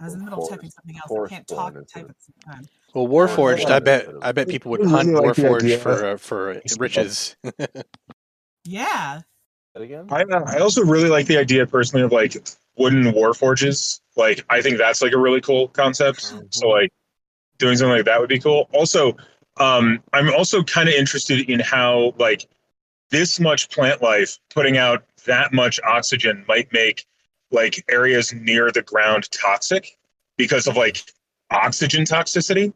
I was in the Well, middle of typing something else. I can't talk and type at the same time. Well, Or Warforged, I bet I bet people would hunt really like the Warforged for uh, for riches. Yeah. That again? I, uh, I also really like the idea personally of like wooden war forges. Like I think that's like a really cool concept. So like doing something like that would be cool. Also, um, I'm also kind of interested in how like this much plant life putting out that much oxygen might make like areas near the ground toxic because of like oxygen toxicity.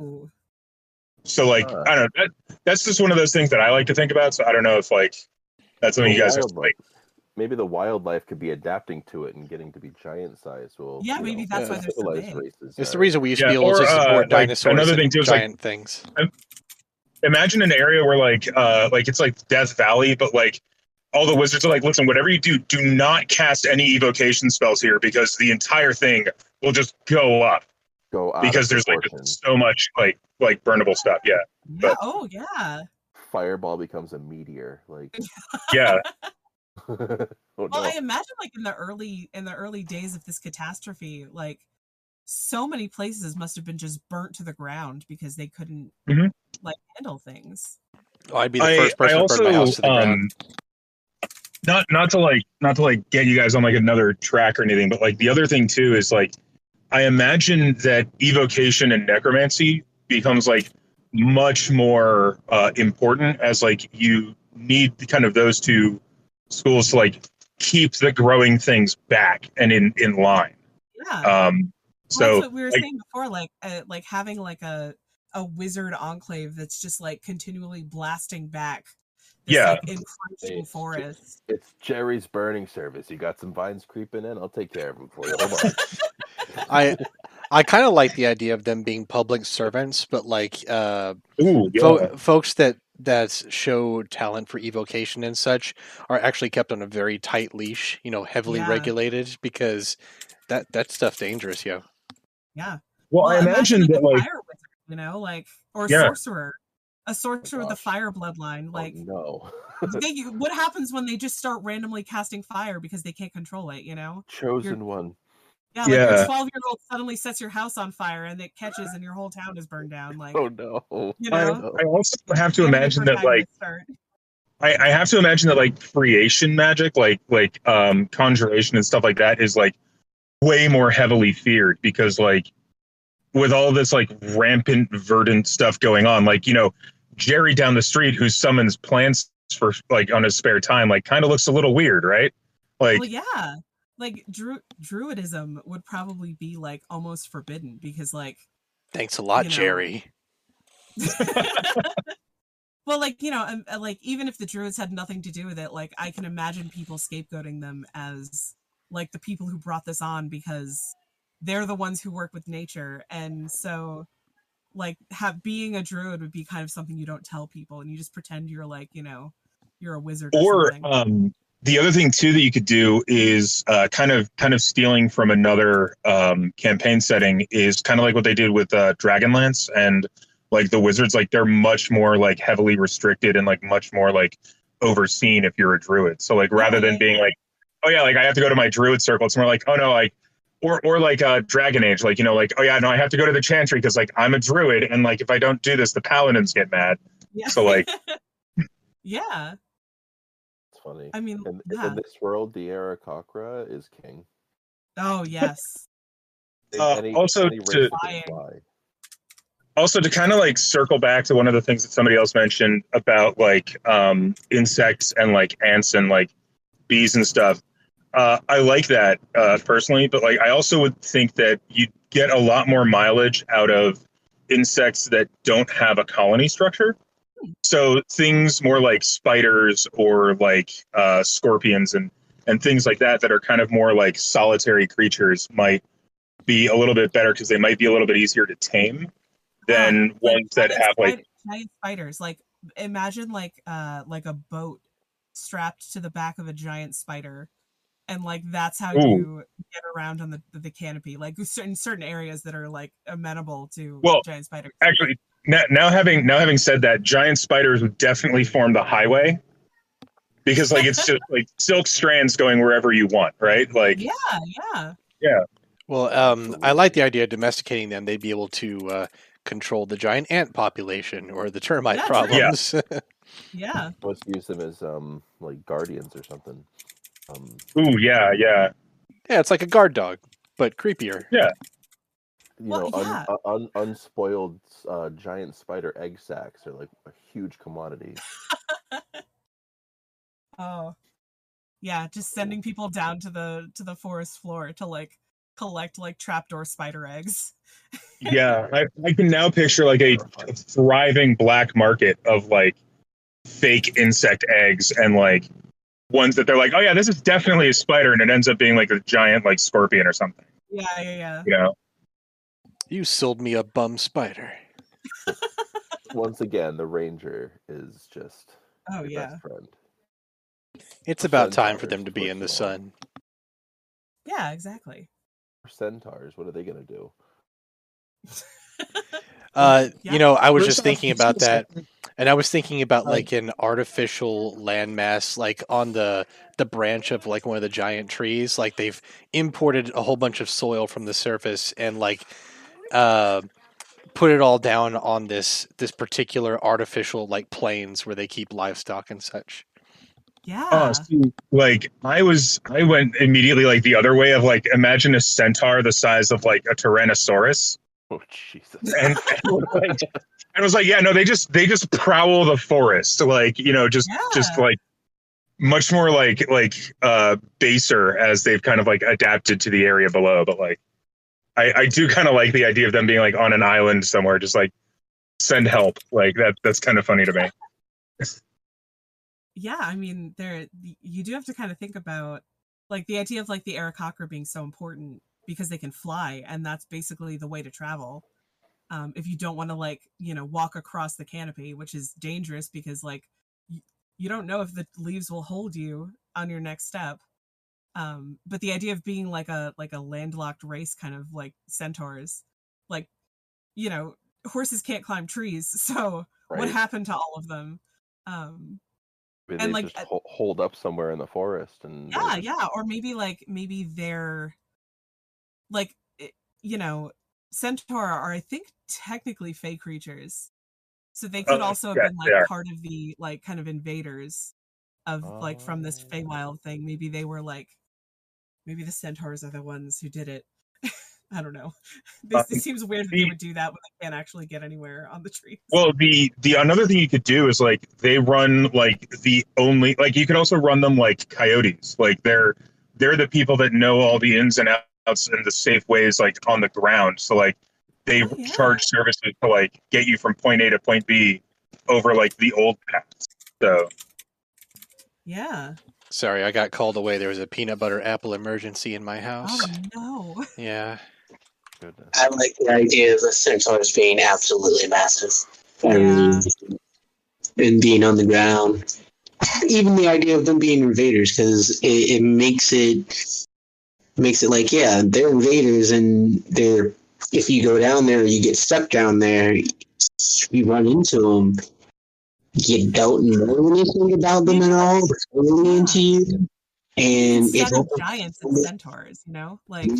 Ooh. So like Huh. I don't know. That, that's just one of those things that I like to think about. So I don't know if like that's something you guys are like. Maybe the wildlife could be adapting to it and getting to be giant size. Well, Yeah, maybe know, that's why they're so big. races It's the reason we used to be able or, to uh, support like, dinosaurs another and thing too is, like- giant things. imagine an area where like uh like it's like Death Valley, but like all the wizards are like, listen, whatever you do, do not cast any evocation spells here because the entire thing will just go up go up because of there's like so much like like burnable stuff. Yeah, Yeah. But- Oh yeah. Fireball becomes a meteor. Like, yeah, oh Well, no. I imagine like in the early in the early days of this catastrophe, like so many places must have been just burnt to the ground because they couldn't Mhm. like handle things. Oh, I'd be the I, first person I to burn my house to the um, ground. not not to like not to like get you guys on like another track or anything, but like the other thing too is like I imagine that evocation and necromancy becomes like much more uh, important as like you need kind of those two schools to like keep the growing things back and in in line. Yeah. Um, Well, so that's what we were like- saying before, like uh, like having like a a wizard enclave that's just like continually blasting back. This, Yeah. like, encroaching It's- forest. It's Jerry's burning service. You got some vines creeping in. I'll take care of them for you. Hold on. I I kind of like the idea of them being public servants, but like uh, ooh, yeah. fo- folks that that show talent for evocation and such are actually kept on a very tight leash. You know, heavily Yeah. regulated because that that stuff's dangerous, yo. Yeah. well, I imagine like, that like fire wizard, you know, like or Yeah. sorcerer, a sorcerer with a fire bloodline. Like oh, no. they, what happens when they just start randomly casting fire because they can't control it? You know, Chosen one. Yeah, like your Yeah. twelve year old suddenly sets your house on fire and it catches and your whole town is burned down. Like Oh no. you I, know, I also have to imagine that like. I, I have to imagine that like creation magic, like like um conjuration and stuff like that is like way more heavily feared because like with all this like rampant verdant stuff going on, like you know, Jerry down the street who summons plants for like on his spare time, like kind of looks a little weird, right? Like well, yeah, like dru- druidism would probably be like almost forbidden because like Thanks a lot, You know. Jerry. well like you know um, uh, like even if the druids had nothing to do with it like i can imagine people scapegoating them as like the people who brought this on because they're the ones who work with nature and so like have being a druid would be kind of something you don't tell people and you just pretend you're like you know you're a wizard or, or something. um the other thing too that you could do is uh, kind of kind of stealing from another um, campaign setting is kind of like what they did with uh, Dragonlance and like the wizards like they're much more like heavily restricted and like much more like overseen if you're a druid so like rather than being like oh yeah, like I have to go to my druid circle. It's more like, oh no, like or or like uh Dragon Age, like you know, like oh yeah, no, I have to go to the chantry because like I'm a druid, and like if I don't do this, the paladins get mad. Yeah. So, like- yeah. It's funny. I mean, in, yeah. in this world, the Aarakocra is king. Oh yes. Uh, any- also any to- that can Flying. fly. also to kind of like circle back to one of the things that somebody else mentioned about like um insects and like ants and like bees and stuff uh i like that uh personally but like i also would think that you get a lot more mileage out of insects that don't have a colony structure so things more like spiders or like uh scorpions and and things like that that are kind of more like solitary creatures might be a little bit better because they might be a little bit easier to tame than like ones that giant have like spider- giant spiders. Like imagine like uh like a boat strapped to the back of a giant spider, and like that's how Ooh. you get around on the the canopy. Like certain certain areas that are like amenable to Well, giant spiders. actually now, now having now having said that giant spiders would definitely form the highway because like it's just like silk strands going wherever you want right like yeah, yeah. Yeah. Well, um, I like the idea of domesticating them. They'd be able to uh, control the giant ant population or the termite Yeah, true. problems. Yeah. yeah. Let's use them as um like guardians or something. Um, ooh yeah yeah yeah, it's like a guard dog, but creepier. You Well, know, un, yeah. un, un, unspoiled uh, giant spider egg sacs are like a huge commodity. Oh. Yeah, just sending people down to the to the forest floor to like collect like trapdoor spider eggs. yeah I, I can now picture like a thriving black market of like fake insect eggs and like ones that they're like oh yeah this is definitely a spider and it ends up being like a giant like scorpion or something Yeah, yeah, yeah. you know You sold me a bum spider. Once again, the ranger is just Oh your yeah. best friend. It's The about time for them to be in the first sun. Yeah, exactly. Centaurs, what are they gonna do? Uh, Yeah. You know, I was First just thinking about just- that, and I was thinking about Um, like an artificial landmass, like on the the branch of like one of the giant trees. Like they've imported a whole bunch of soil from the surface and like uh, put it all down on this this particular artificial like plains where they keep livestock and such. Yeah. Oh, see, like I was, I went immediately like the other way of like imagine a centaur the size of like a tyrannosaurus, Oh Jesus! and and, like, and was like, yeah, no, they just they just prowl the forest, like you know, just just like much more like like uh baser as they've kind of like adapted to the area below, but like I I do kind of like the idea of them being like on an island somewhere, just like send help, like that that's kind of funny to me. yeah, I mean, there you do have to kind of think about like the idea of like the Aarakocra being so important because they can fly, and that's basically the way to travel. Um, if you don't want to like you know walk across the canopy, which is dangerous because like y- you don't know if the leaves will hold you on your next step. Um, but the idea of being like a like a landlocked race, kind of like centaurs, like you know horses can't climb trees, so what happened to all of them? Um, Maybe and, they like, just uh, hold up somewhere in the forest and yeah just- yeah or maybe like maybe they're like you know centaur are i think technically fey creatures so they could Uh, also have yeah, been like are. part of the like kind of invaders of like from this Oh. Feywild thing maybe they were like maybe the centaurs are the ones who did it i don't know this, it seems weird that they would do that when they can't actually get anywhere on the trees Well, the the another thing you could do is like they run like the only like you can also run them like coyotes. Like they're they're the people that know all the ins and outs and the safe ways like on the ground. So like they Oh, yeah. charge services to like get you from point A to point B over like the old paths. So yeah Sorry, I got called away. There was a peanut butter apple emergency in my house. oh no Yeah. goodness. I like the idea of the centaurs being absolutely massive and, and being on the ground. Even the idea of them being invaders, because it, it makes it makes it like, yeah, they're invaders, and they're if you go down there, you get stuck down there, you run into them. You don't know anything about them at all. They're totally into you. and Instead it's of giants and centaurs, you know, like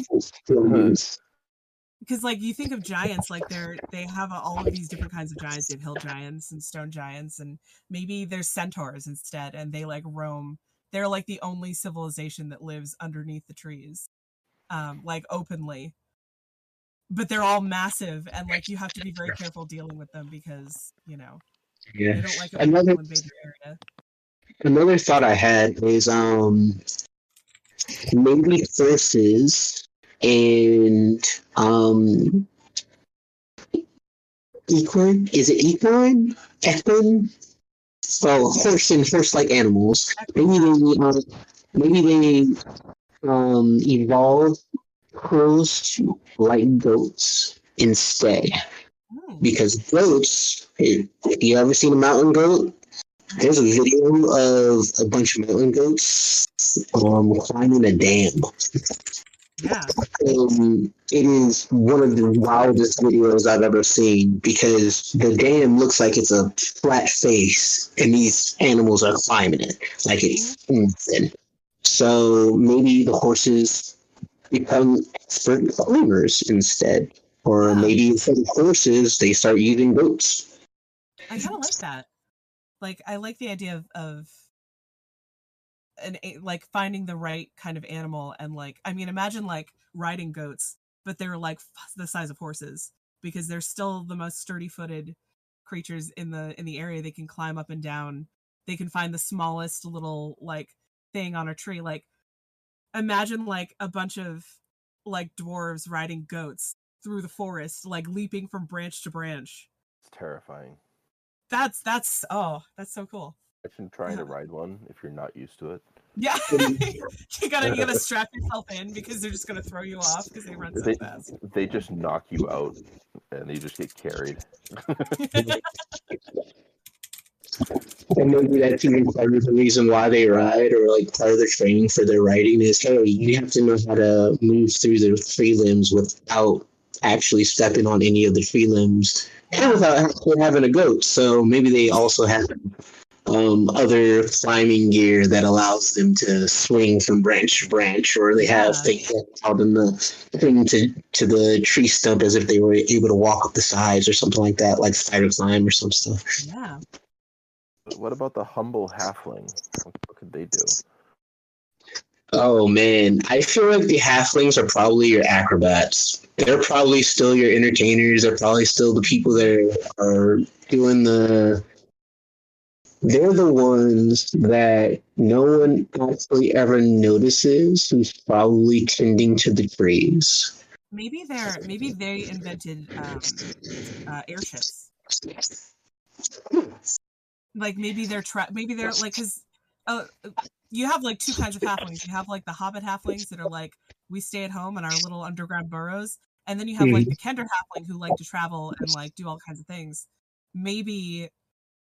because like you think of giants like they're they have all of these different kinds of giants. They have hill giants and stone giants and maybe there's centaurs instead and they like roam. They're like the only civilization that lives underneath the trees um like openly. But they're all massive and like you have to be very careful dealing with them because you know. they yeah. like Another people invade their area another thought I had is um maybe horses and um equine. Is it equine? Equine? Well horse and horse like animals maybe they uh, maybe they um evolve crows to like goats instead. Because goats if you ever seen a mountain goat there's a video of a bunch of mountain goats um, climbing a dam. yeah Um, it is one of the wildest videos I've ever seen because the dam looks like it's a flat face and these animals are climbing it like it's nothing. So maybe the horses become expert climbers instead. Or maybe instead of horses, they start using goats. I kind of like that. Like I like the idea of of an like finding the right kind of animal and like I mean imagine like riding goats but they're like f- the size of horses because they're still the most sturdy-footed creatures in the in the area they can climb up and down. They can find the smallest little like thing on a tree like imagine like a bunch of like dwarves riding goats through the forest like leaping from branch to branch It's terrifying. that's that's oh that's so cool Imagine trying to ride one if you're not used to it. yeah you gotta you gotta strap yourself in because they're just gonna throw you off because they run so They, fast they just knock you out and you just get carried. And maybe that's even part of the reason why they ride, or like part of the training for their riding is hey, you have to know how to move through the tree limbs without actually stepping on any of the tree limbs and without actually having a goat. So maybe they also have um, other climbing gear that allows them to swing from branch to branch, or they have Yeah. things that allow them to cling to, to the tree stump as if they were able to walk up the sides or something like that, like spider climb or some stuff. yeah what about the humble halfling? What, what could they do? Oh man, I feel like the halflings are probably your acrobats. They're probably still your entertainers. They're probably still the people that are doing the. They're the ones that no one actually ever notices who's probably tending to the trees. maybe they're maybe they invented um uh, airships like maybe they're tra- maybe they're like because uh, you have like two kinds of halflings. You have like the hobbit halflings that are like we stay at home in our little underground burrows and then you have like the kender halfling who like to travel and like do all kinds of things. Maybe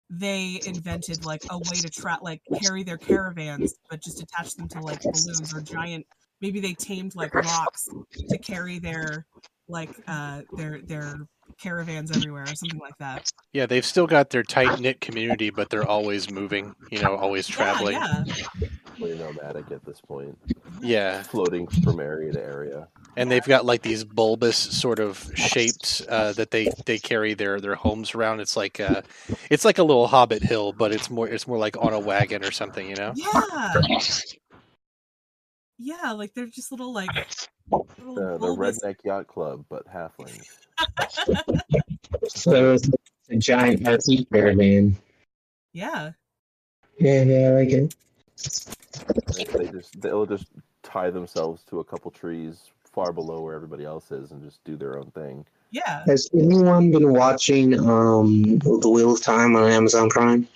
they invented like a way to tra- like carry their caravans but just attach them to like balloons or giant maybe they tamed like rocks to carry their like uh their their caravans everywhere or something like that Yeah, they've still got their tight knit community, but they're always moving. You know, always traveling. yeah yeah Really nomadic at this point, Yeah, floating from area to area. and they've got like these bulbous sort of shapes uh, that they they carry their their homes around. It's like uh, it's like a little hobbit hill, but it's more it's more like on a wagon or something. You know? yeah yeah like they're just little like little The, the redneck yacht club, but halflings. So it's a giant RC caravan. yeah Yeah, yeah, I like it. They just they'll just tie themselves to a couple trees far below where everybody else is and just do their own thing. yeah Has anyone been watching um The Wheel of Time on Amazon Prime?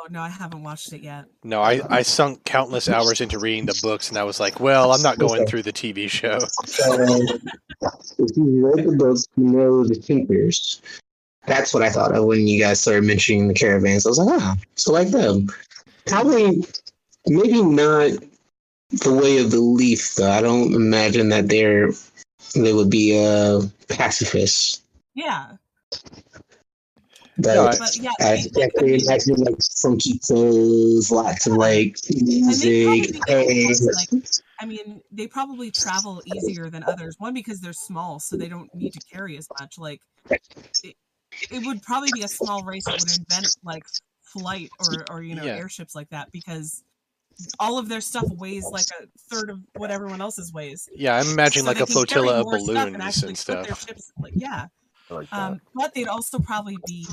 Oh no i haven't watched it yet No, I I sunk countless hours into reading the books, and I was like, well, I'm not going through the TV show. So, if you read the books, you know the Tinkers. That's what I thought of when you guys started mentioning the caravans. I was like, ah, so like them. Probably, maybe not the way of the leaf, though. I don't imagine that they're they would be uh, pacifists. yeah But No, But yeah, I they, like, I definitely mean, like funky clothes, lots of like and they probably music. be Hey, able to, like, I mean, they probably travel easier than others. One because they're small, so they don't need to carry as much. Like, it, it would probably be a small race that would invent like flight or or you know Yeah. airships like that because all of their stuff weighs like a third of what everyone else's weighs. Yeah, I'm imagining So like a flotilla of more stuff balloons and, and stuff. ships. Like, yeah, I like um, but they'd also probably be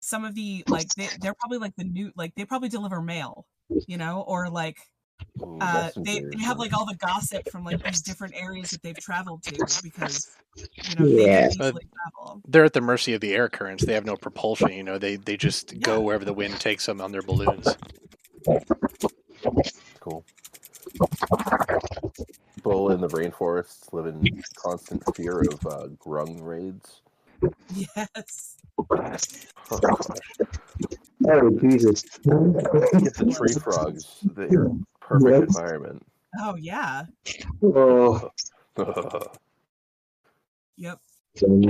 some of the like they, they're probably like the new like they probably deliver mail, you know, or like Ooh, uh, they, they have like all the gossip from like these different areas that they've traveled to because you know they Yeah. can Uh, easily travel. They're at the mercy of the air currents. They have no propulsion. You know, they they just go wherever the wind takes them on their balloons. cool. People in the rainforests live in constant fear of uh, grung raids. Yes. Oh gosh. oh Jesus! Get the tree frogs. The perfect Yes. environment. Oh yeah. Oh, Yep.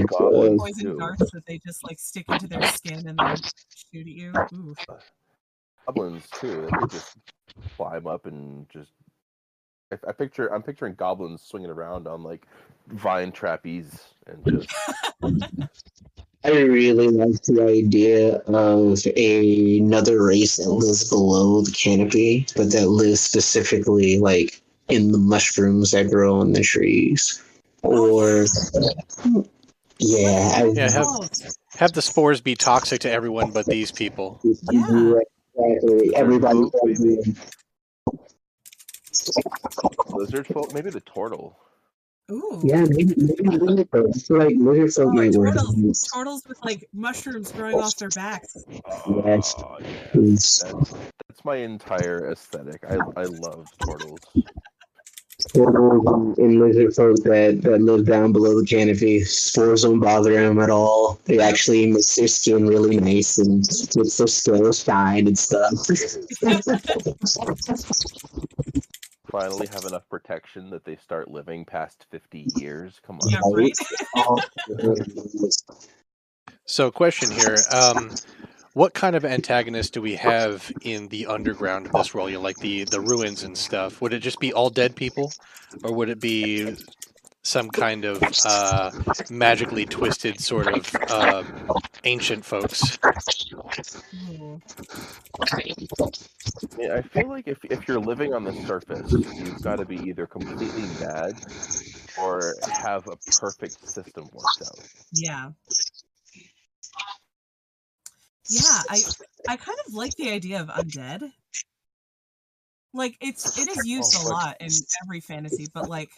Goblins Poison too. darts that they just like stick into their skin and then shoot at you. Ooh. Goblins too. They just climb up and just. I, I picture. I'm picturing goblins swinging around on like vine trapeze and just. I really like the idea of a, another race that lives below the canopy, but that lives specifically like in the mushrooms that grow on the trees. Or yeah, I, Yeah, have Oh, have the spores be toxic to everyone but these people. Yeah. exactly. Everybody. Maybe. Lizard folk, maybe the turtle. Ooh. Yeah, maybe, maybe lizard folk. I like lizard folk Oh, might work. turtles, turtles with like mushrooms growing off their backs. Yes. Oh, yeah. Yes. That's, that's my entire aesthetic. I I love turtles. Turtles and lizard folk that, that live down below the canopy. Spores don't bother them at all. They actually make their skin really nice and makes their scales shine and stuff. Finally, have enough protection that they start living past fifty years. Come on. Yeah, right. So, question here: um, What kind of antagonist do we have in the underground of this world? You know, like the the ruins and stuff. Would it just be all dead people, or would it be some kind of uh, magically twisted sort of uh, ancient folks? Ooh. Yeah, I feel like if if you're living on the surface, you've got to be either completely mad or have a perfect system worked out. Yeah. Yeah, I I kind of like the idea of undead. Like it's it is used Oh, a lot in every fantasy, but like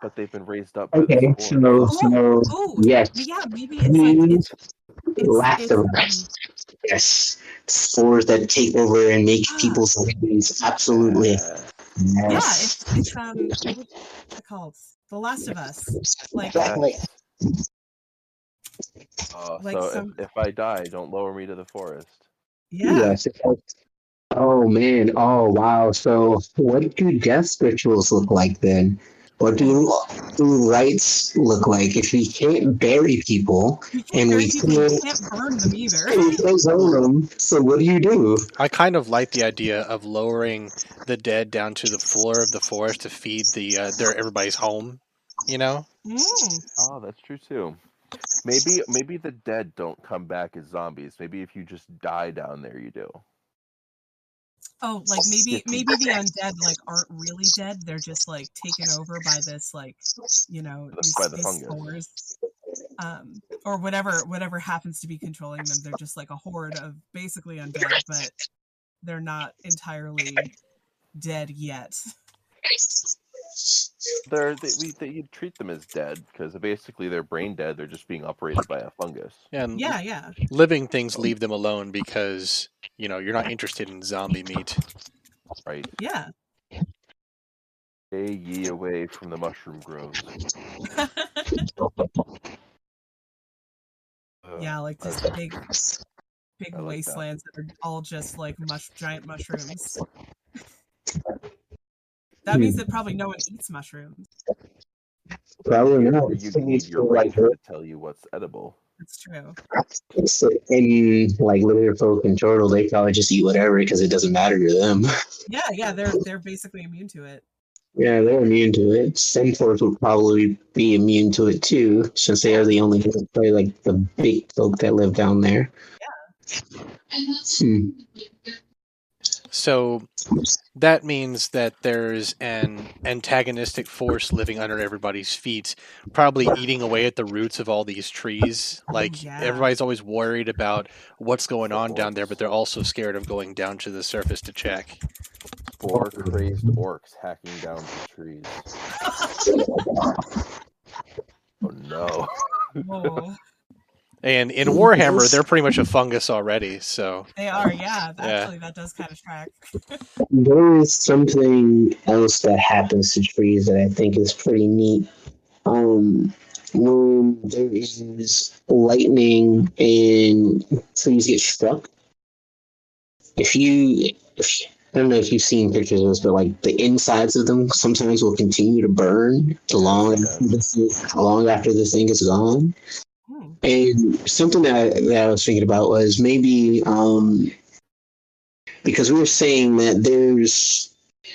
But they've been raised up. by Okay, spores. so, so oh yes, yeah, maybe it's like it's, it's, Last it's of um, Us. yes, spores that take over and make Ah. people's lives absolutely. Yeah. yeah, Yes. it's it's um what's it called? The Last of Us. Like Exactly. Uh, Like so some- if, if I die, don't lower me to the forest. yeah. Yes. Oh man. Oh wow. So what do death rituals look like then? What do, do rites look like if we can't bury people You And can't, we can't- can't burn them either. we can't own them? So what do you do? I kind of like the idea of lowering the dead down to the floor of the forest to feed the uh, their everybody's home. You know, Mm. Oh, that's true too. Maybe maybe the dead don't come back as zombies. Maybe if you just die down there, you do. Oh, like maybe maybe the undead like aren't really dead. They're just like taken over by this like you know these, By the these spores, um, or whatever whatever happens to be controlling them. They're just like a horde of basically undead, but they're not entirely dead yet. They're they, we they, you treat them as dead because basically they're brain dead. They're just being operated by a fungus. and Yeah, yeah, living things leave them alone because you know you're not interested in zombie meat. Right? yeah. Stay ye away from the mushroom groves. Yeah, like just big, big I like that. wastelands that. are all just like mush, giant mushrooms. That means that probably no one eats mushrooms. Probably not. Or you need your Like ranger to tell you what's edible. It's true. So, and like lizard folk and turtle, they probably just eat whatever because it doesn't matter to them. Yeah, yeah, they're they're basically immune to it. Yeah, they're immune to it. Centaurs would probably be immune to it too, since they are the only probably like the big folk that live down there. Hmm. So that means that there's an antagonistic force living under everybody's feet, probably eating away at the roots of all these trees. Like yeah. everybody's always worried about what's going on down there, but they're also scared of going down to the surface to check. Four crazed orcs hacking down the trees. Oh no. Whoa. And in Warhammer, they're pretty much a fungus already. So They are, yeah. Yeah. Actually, that does kind of track. There is something else that happens to trees that I think is pretty neat. Um, when there is lightning and trees get struck, if you, if, I don't know if you've seen pictures of this, but like the insides of them sometimes will continue to burn long after long after the thing is gone. Hmm. And something that I, that I was thinking about was maybe um, because we were saying that there's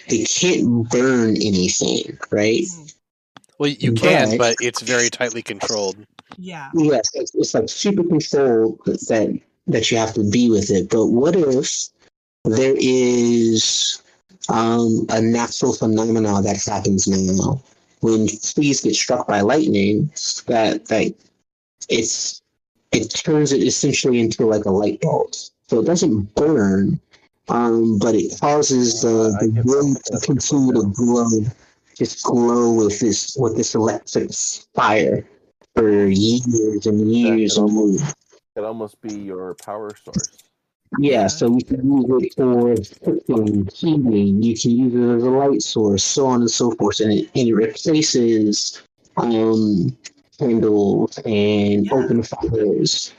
they can't burn anything, right? Hmm. well, you can, Right. but it's very tightly controlled. Yeah. Yes, it's, it's like super control that that you have to be with it. But what if there is um, a natural phenomenon that happens now when trees get struck by lightning that that it's it turns it essentially into like a light bulb. So it doesn't burn, um, but it causes the, the room to continue to glow, just glow with this with this electric fire for years and years and almost- years. Could almost be your power source. Yeah, so you can use it for cooking, heating. You can use it as a light source, so on and so forth, and it, and it replaces um, candles and Yeah. open fires.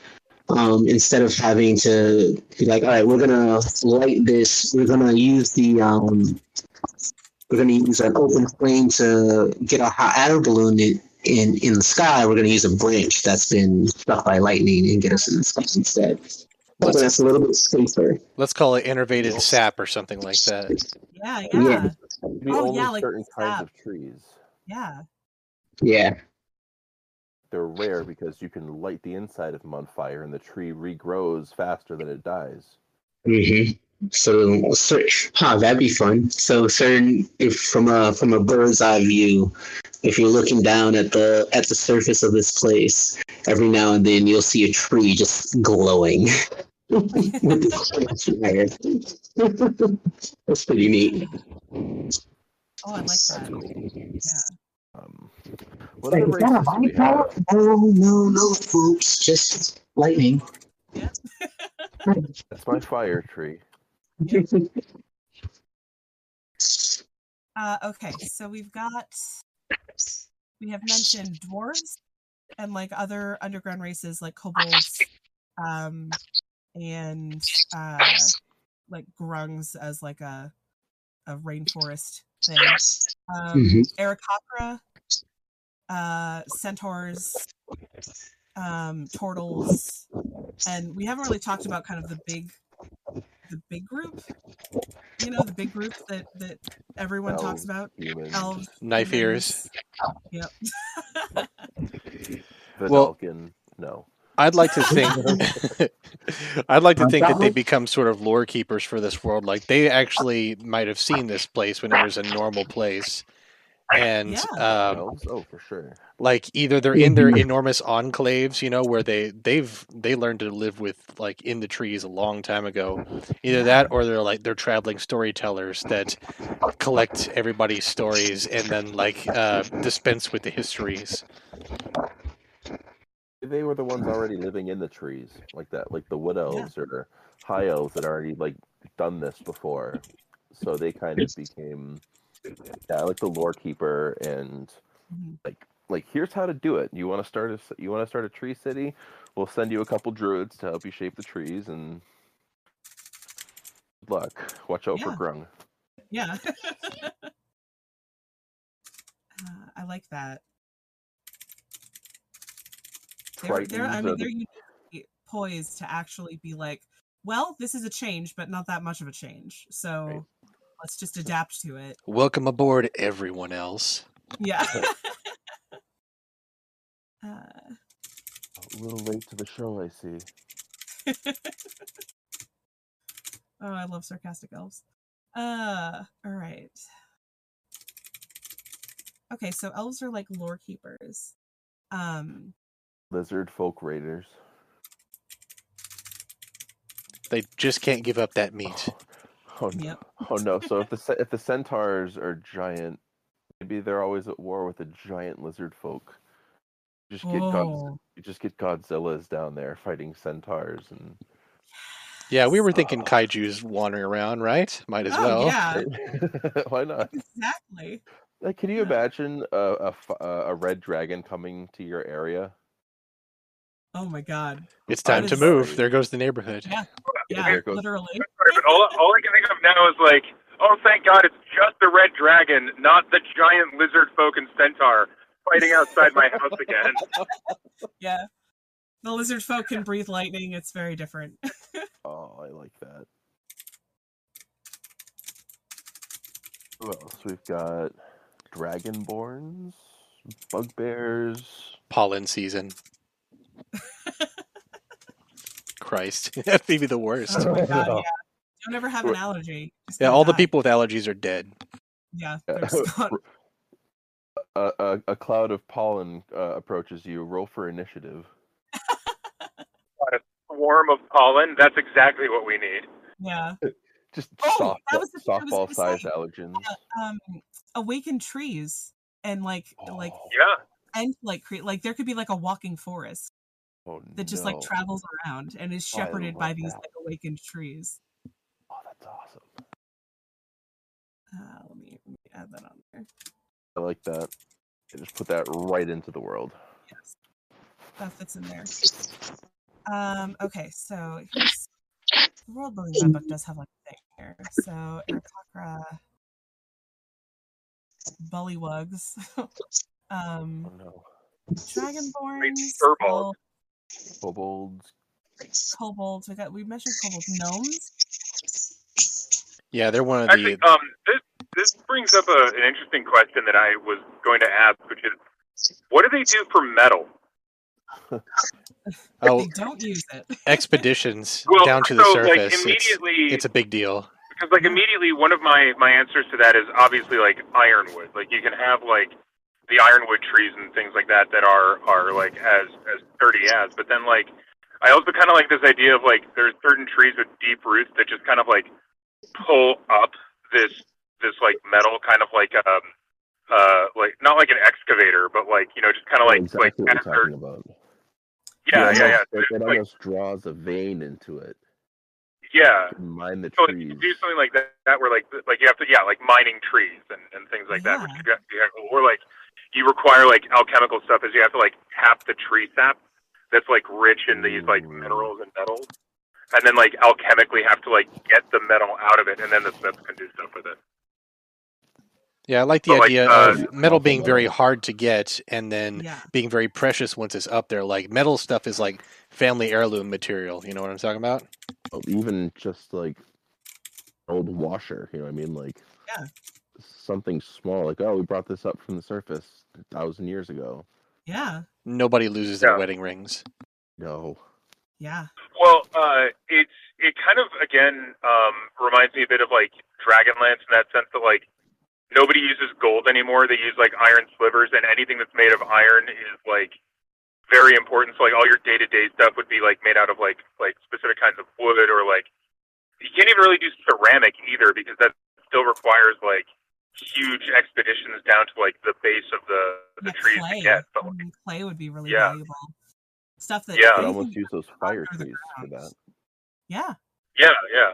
Um, instead of having to be like, all right, we're gonna light this. We're gonna use the um, we're gonna use an open flame to get a hot air balloon in, in in the sky. We're gonna use a branch that's been struck by lightning and get us in the sky instead. But Let's- that's a little bit safer. Let's call it innervated sap or something like that. Yeah, yeah. Yeah. Yeah. It'd be Oh, only yeah, like certain kinds sap. of trees. Yeah. Yeah. They're rare because you can light the inside of them on fire and the tree regrows faster than it dies. hmm So, so, huh, that'd be fun. So, certain if from a from a bird's eye view, if you're looking down at the at the surface of this place, every now and then you'll see a tree just glowing. With this fire. That's pretty neat. Oh, I like that. Yeah. Um, Like, what other is that a races do light we have? bulb? No, no, no, folks. Just lightning. That's my fire tree. Uh, okay, so we've got we have mentioned dwarves and like other underground races like kobolds, um, and uh, like grungs as like a a rainforest thing. Um, Mhm. Aarakocra, uh, centaurs, um, turtles, and we haven't really talked about kind of the big, the big group. You know, the big group that that everyone talks about. Humans, Elves, Knife ears. humans. Yep. Well- Vedalken. No. I'd like to think I'd like to think that they become sort of lore keepers for this world. Like they actually might have seen this place when it was a normal place. And Yeah. um, Oh, for sure. like either they're in their enormous enclaves, you know, where they they've they learned to live with like in the trees a long time ago. Either that or they're like they're traveling storytellers that collect everybody's stories and then like uh dispense with the histories. They were the ones already living in the trees, like that, like the wood elves or high elves that already like done this before. So they kind of became, yeah, like the lore keeper and Mhm. like like here's how to do it. You want to start a you want to start a tree city? We'll send you a couple druids to help you shape the trees and good luck. Watch out for grung. Yeah. uh, I like that. They're, they're, I mean, they're uniquely poised to actually be like, well, this is a change, but not that much of a change. So Right. Let's just adapt to it. Welcome aboard, everyone else. Yeah. uh, a little late to the show, I see. oh, I love sarcastic elves. Uh, all right. Okay, so elves are like lore keepers. Um, Lizard folk raiders. They just can't give up that meat. Oh, no. yep. oh no! So if the if the centaurs are giant, maybe they're always at war with the giant lizard folk. You just get God, Oh, you just get Godzillas down there fighting centaurs, and Yeah, we were thinking Ah. kaiju's wandering around, right? Might as oh well. yeah, why not? exactly. Like, can you Yeah. imagine a red dragon coming to your area? Oh my god. It's That time to is- move. There goes the neighborhood. Yeah. Yeah, There goes- literally. Sorry, but all, all I can think of now is like, oh, thank God, it's just the red dragon, not the giant lizard folk and centaur fighting outside my house again. Yeah. The lizard folk can breathe lightning. It's very different. Oh, I like that. Who else? We've got dragonborns, bugbears. Pollen season. Christ, that'd be the worst. Oh god, yeah. Don't ever have an allergy. Just Yeah, gonna all the people with allergies are dead. Yeah, Yeah. they're just gone. a, a, a cloud of pollen uh, approaches you. Roll for initiative. A swarm of pollen, that's exactly what we need. Yeah. Just Oh, soft, that was the thing I was softball gonna size say. allergens. Um, awaken trees and like like Oh, Yeah. and like create like there could be like a walking forest oh, that just no. like travels around and is Oh, shepherded by love these that. like awakened trees. That's awesome. Uh, let me, let me add that on there. I like that. I just put that right into the world. Yes, that fits in there. Um, okay, so here's the world building guidebook does have like a thing here. So Aarakocra, Bullywugs, um, Oh no. Dragonborns, Kobolds. kobolds. We got we mentioned kobolds, gnomes. Yeah, they're one of Actually, the. um, this this brings up a, an interesting question that I was going to ask, which is, what do they do for metal? Oh, They don't use it. expeditions Well, down to the so, surface. like it's, it's a big deal. because like immediately one of my my answers to that is obviously like ironwood. Like you can have like the ironwood trees and things like that that are are like as as sturdy as. But then like I also kind of like this idea of like there's certain trees with deep roots that just kind of like pull up this this like metal kind of like um uh like not like an excavator but like you know just kind of like exactly like what as we're talking about. yeah It yeah yeah almost- It, it Like, almost draws a vein into it. yeah mine the So trees. you do something like that, that where like like you have to yeah like mining trees and, and things like that, which Yeah. you got, you or like you require like alchemical stuff is you have to like tap the tree sap that's like rich in these like minerals and metals, and then like alchemically have to like get the metal out of it, and then the smiths can do stuff with it. Yeah, I like the But, like, idea uh, of metal being very hard to get and then Yeah. being very precious once it's up there. Like metal stuff is like family heirloom material. You know what I'm talking about? Oh, even just like old washer, you know what I mean? Like Yeah. something small, like oh, we brought this up from the surface a thousand years ago. Yeah. Nobody loses their wedding rings. No, Yeah. Well, uh, it's it kind of again um, reminds me a bit of like Dragonlance in that sense that like nobody uses gold anymore. They use like iron slivers, and anything that's made of iron is like very important. So like all your day to day stuff would be like made out of like like specific kinds of wood, or like you can't even really do ceramic either because that still requires like huge expeditions down to like the base of the the Yeah, trees clay. to get. But Mm, clay would be really Yeah. valuable. Stuff that Yeah. I'd almost use those fire trees for that. Yeah. yeah, yeah.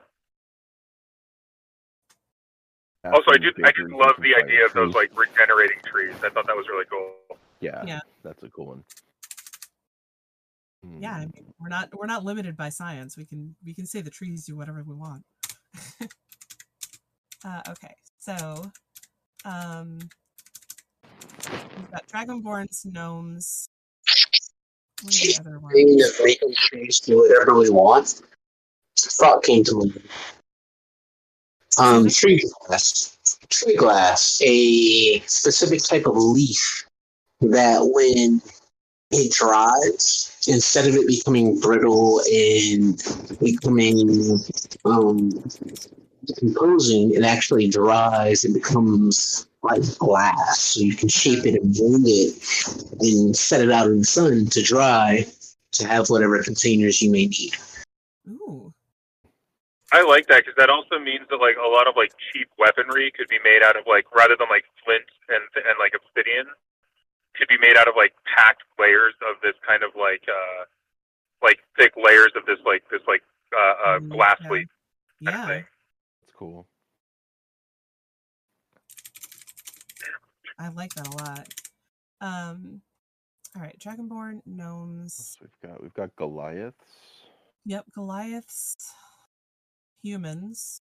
Also, I Half just I just love the fire idea of those trees. like regenerating trees. I thought that was really cool. yeah, Yeah. that's a cool one. Yeah. I Hmm. mean, we're not we're not limited by science. We can we can say the trees do whatever we want. uh, okay. So, um, we've got dragonborns, gnomes, Maybe just making trees do whatever we want. Thought came to mind. Um, tree glass. Tree glass, a specific type of leaf that when it dries, instead of it becoming brittle and becoming um, decomposing, it actually dries and becomes like glass. So you can shape it and mold it and set it out in the sun to dry to have whatever containers you may need. Ooh. I like that because that also means that like a lot of like cheap weaponry could be made out of like rather than like flint and and like obsidian, could be made out of like packed layers of this kind of like uh like thick layers of this like this like uh, uh Mm, glass yeah. leaf kind of Yeah. Cool. I like that a lot. Um all right, Dragonborn, gnomes. We've got we've got Goliaths. Yep, Goliaths, humans.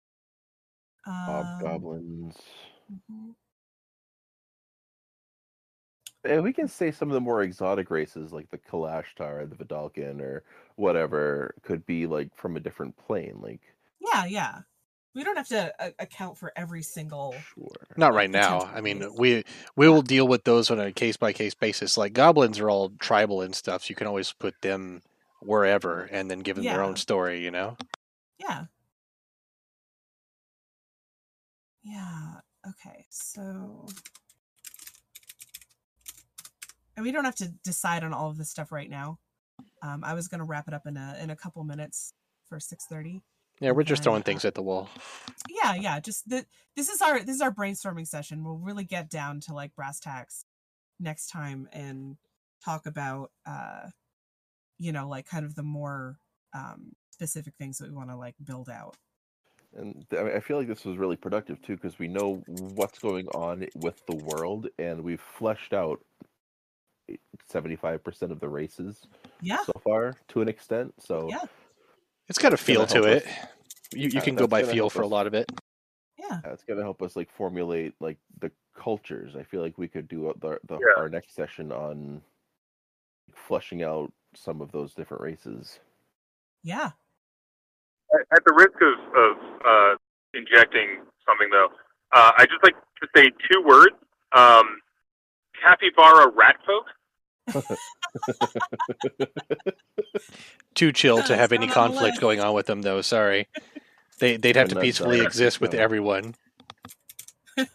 Um, Hobgoblins. mhm. And we can say some of the more exotic races like the Kalashtar, the Vedalken, or whatever could be like from a different plane. Like, Yeah, yeah. We don't have to uh, account for every single. sure. Not right now. I mean, we we will deal with those on a case by case basis. Like goblins are all tribal and stuff, so you can always put them wherever and then give them their own story. You know. Yeah. Yeah. Okay. So. And we don't have to decide on all of this stuff right now. Um, I was going to wrap it up in a in a couple minutes for six thirty. Yeah, we're just throwing things at the wall. yeah yeah just the, this is our this is our brainstorming session we'll really get down to like brass tacks next time and talk about uh you know like kind of the more um specific things that we want to like build out And I, mean, I feel like this was really productive too because we know what's going on with the world, and we've fleshed out seventy-five percent of the races yeah so far to an extent. So Yeah. It's got a feel to it. us- You, you Yeah, can go by feel help for a lot of it. yeah Yeah, it's gonna help us like formulate like the cultures. I feel like we could do the, the Yeah. our next session on fleshing out some of those different races. yeah At, at the risk of, of uh, injecting something though, uh, I just like to say two words: um, capybara rat folk. Too chill to have any not on the conflict going on with them, though. Sorry, they they'd have And to peacefully exist with no. everyone.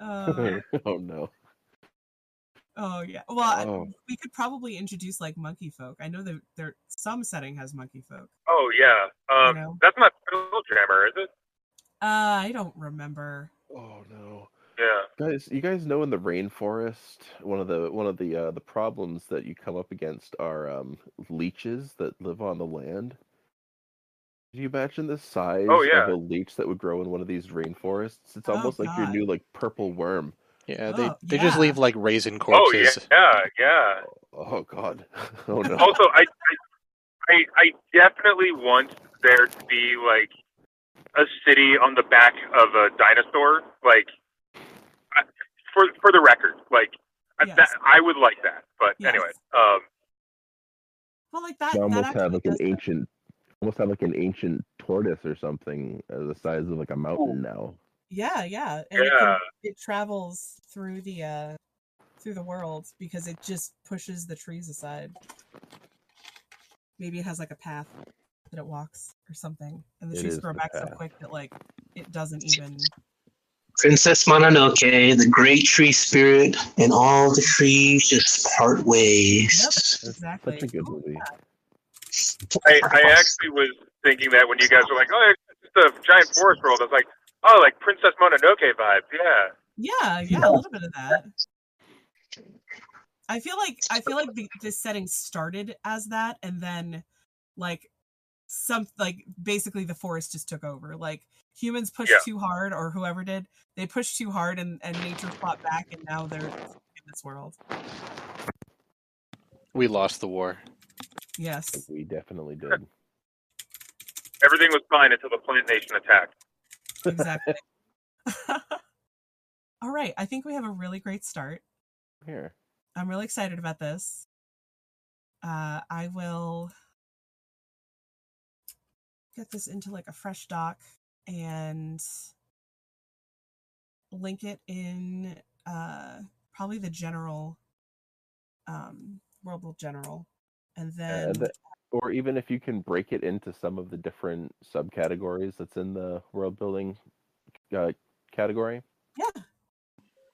uh, oh no! oh yeah well Oh. we could probably introduce like monkey folk i know that there some setting has monkey folk Oh yeah, um, You know. that's not Spelljammer, is it? uh i don't remember Oh no! Yeah. Guys, you guys know in the rainforest, one of the one of the uh, the problems that you come up against are um, leeches that live on the land. Can you imagine the size Oh, yeah. of a leech that would grow in one of these rainforests? It's Oh, almost like your new like purple worm. Yeah, they Oh, they just leave like raisin Oh yeah, corpses. yeah, yeah. Oh god! Oh no! Also, I, I, I, I definitely want there to be like a city on the back of a dinosaur, like I- for for the record, like I- Yes. that, I would like that. But Yes. anyway, um, well like that You that almost actually have like an does- ancient, almost have like an ancient tortoise or something, uh, the size of like a mountain now. Yeah, yeah. And it, Yeah. can, it travels through the uh through the world because it just pushes the trees aside. Maybe it has like a path that it walks or something. And the It trees grow the back so quick that like it doesn't even Princess Mononoke, the great tree spirit, and all the trees just part ways. That's exactly. such a good movie. I, I actually was thinking that when you guys were like, "Oh, it's just a giant forest world," I was like, "Oh, like Princess Mononoke vibes." Yeah. Yeah, yeah, a little bit of that. I feel like I feel like the, this setting started as that, and then like some like basically the forest just took over. Like humans pushed Yeah. too hard, or whoever did, they pushed too hard, and and nature fought back, and now they're in this world. We lost the war. Yes, We definitely did. Everything was fine until the Plant Nation attacked. exactly. All right, I think we have a really great start. Here. I'm really excited about this. Uh, I will get this into like a fresh doc and link it in uh, probably the general um, World Build General, and then And, or even if you can break it into some of the different subcategories that's in the world building uh, category, yeah,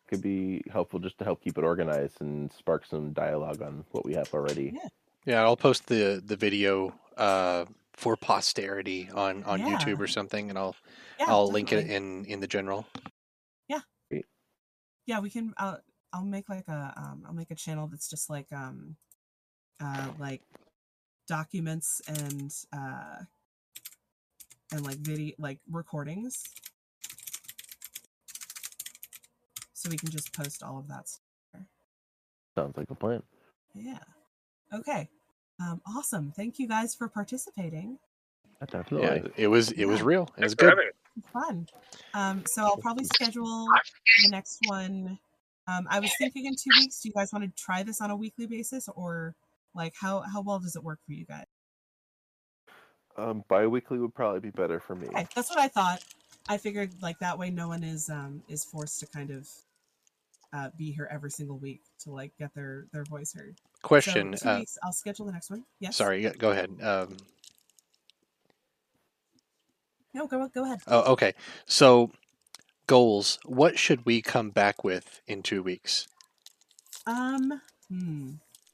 could be helpful just to help keep it organized and spark some dialogue on what we have already. Yeah. Yeah, I'll post the the video uh, for posterity on on Yeah. YouTube or something, and I'll yeah, I'll link it in in the general. Yeah. Yeah we can I'll, I'll make like a um i'll make a channel that's just like um uh like documents and uh and like video like recordings so we can just post all of that stuff. Sounds like a plan. yeah okay um awesome. Thank you guys for participating. Definitely. Yeah, it was it was real. It was good. fun. Um so i'll probably schedule the next one. Um i was thinking in two weeks do you guys want to try this on a weekly basis or like how how well does it work for you guys? Um, bi-weekly would probably be better for me. okay that's what i thought. I figured like that way no one is um is forced to kind of uh be here every single week to like get their their voice heard Question. so two uh, weeks i'll schedule the next one yes sorry, go ahead. Um, no go go ahead oh, okay. So, goals. What should we come back with in two weeks? um hmm.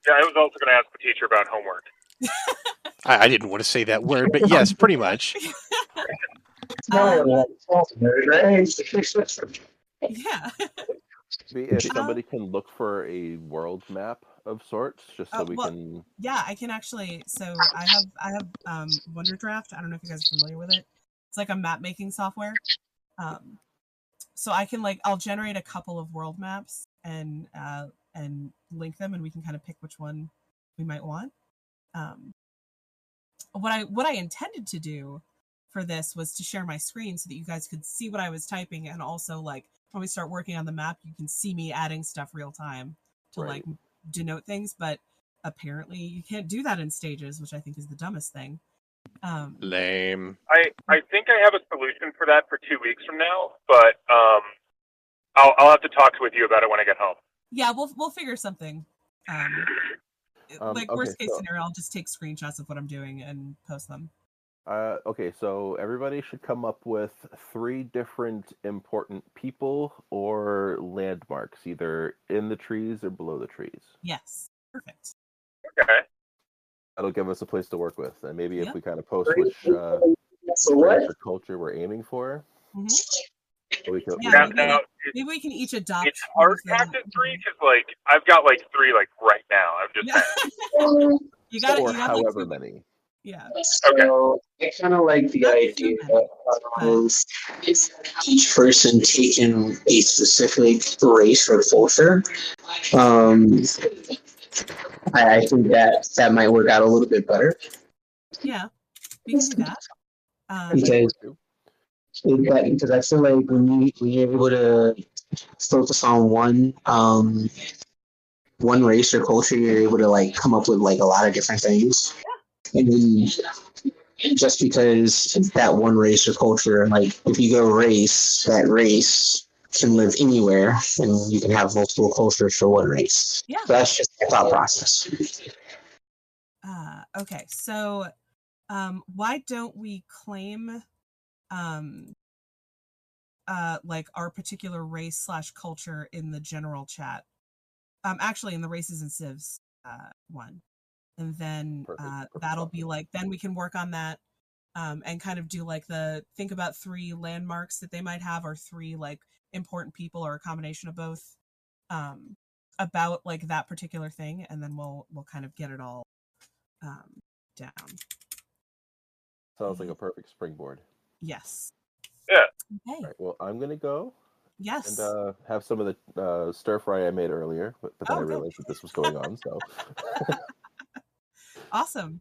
Yeah, I was also going to ask the teacher about homework. I, I didn't want to say that word, but yes, pretty much. Um, yeah Maybe if somebody can look for a world map of sorts, just so Uh, we well- can. Yeah, I can actually. So I have I have um, Wonder Draft. I don't know if you guys are familiar with it. It's like a map making software. Um, so I can like I'll generate a couple of world maps and uh, and link them, and we can kind of pick which one we might want. Um, what I what I intended to do for this was to share my screen so that you guys could see what I was typing, and also like when we start working on the map, you can see me adding stuff real time to Right. like denote things. But apparently, you can't do that in stages, which I think is the dumbest thing. Um, Lame. I, I think I have a solution for that for two weeks from now, but um, I'll, I'll have to talk with you about it when I get home. yeah, we'll we'll figure something. Um, Um, like okay, worst case so- scenario, I'll just take screenshots of what I'm doing and post them. Uh, okay, so everybody should come up with three different important people or landmarks, either in the trees or below the trees. Yes, perfect. Okay. That'll give us a place to work with, and maybe if we kind of post which uh, So what? or culture we're aiming for, Mhm. we can. Yeah, maybe- now, Maybe we can each adopt. it's hard one to of have three because, like, I've got like three like right now. I'm just Yeah. you got it. or You got however two- many. Yeah. So I kind of like the Not idea human, of each person taking a specific race or culture. Um, I, I think that that might work out a little bit better Yeah. We can do that. Um, because because I feel like when you when you're able to focus on one um one race or culture, you're able to like come up with like a lot of different things. And then just because that one race or culture, like if you go race, that race can live anywhere and you can have multiple cultures for one race. Yeah. So that's just my thought process. Uh, okay, so um, why don't we claim um, uh, like our particular race slash culture in the general chat? Um, actually, in the races and civs uh, one, and then Perfect, uh, perfect that'll thought. be like then we can work on that um, and kind of do like the think about three landmarks that they might have or three like important people or a combination of both um, about like that particular thing, and then we'll we'll kind of get it all um, down. Sounds like a perfect springboard. Yes. Yeah. Okay. All right, well, I'm gonna go Yes. and uh, have some of the uh, stir fry I made earlier, but, but then Oh, I good. realized that this was going on. So, awesome.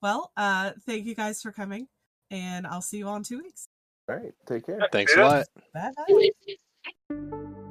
Well, uh, thank you guys for coming, and I'll see you all in two weeks. all right, take care. Thanks a lot. Bye bye.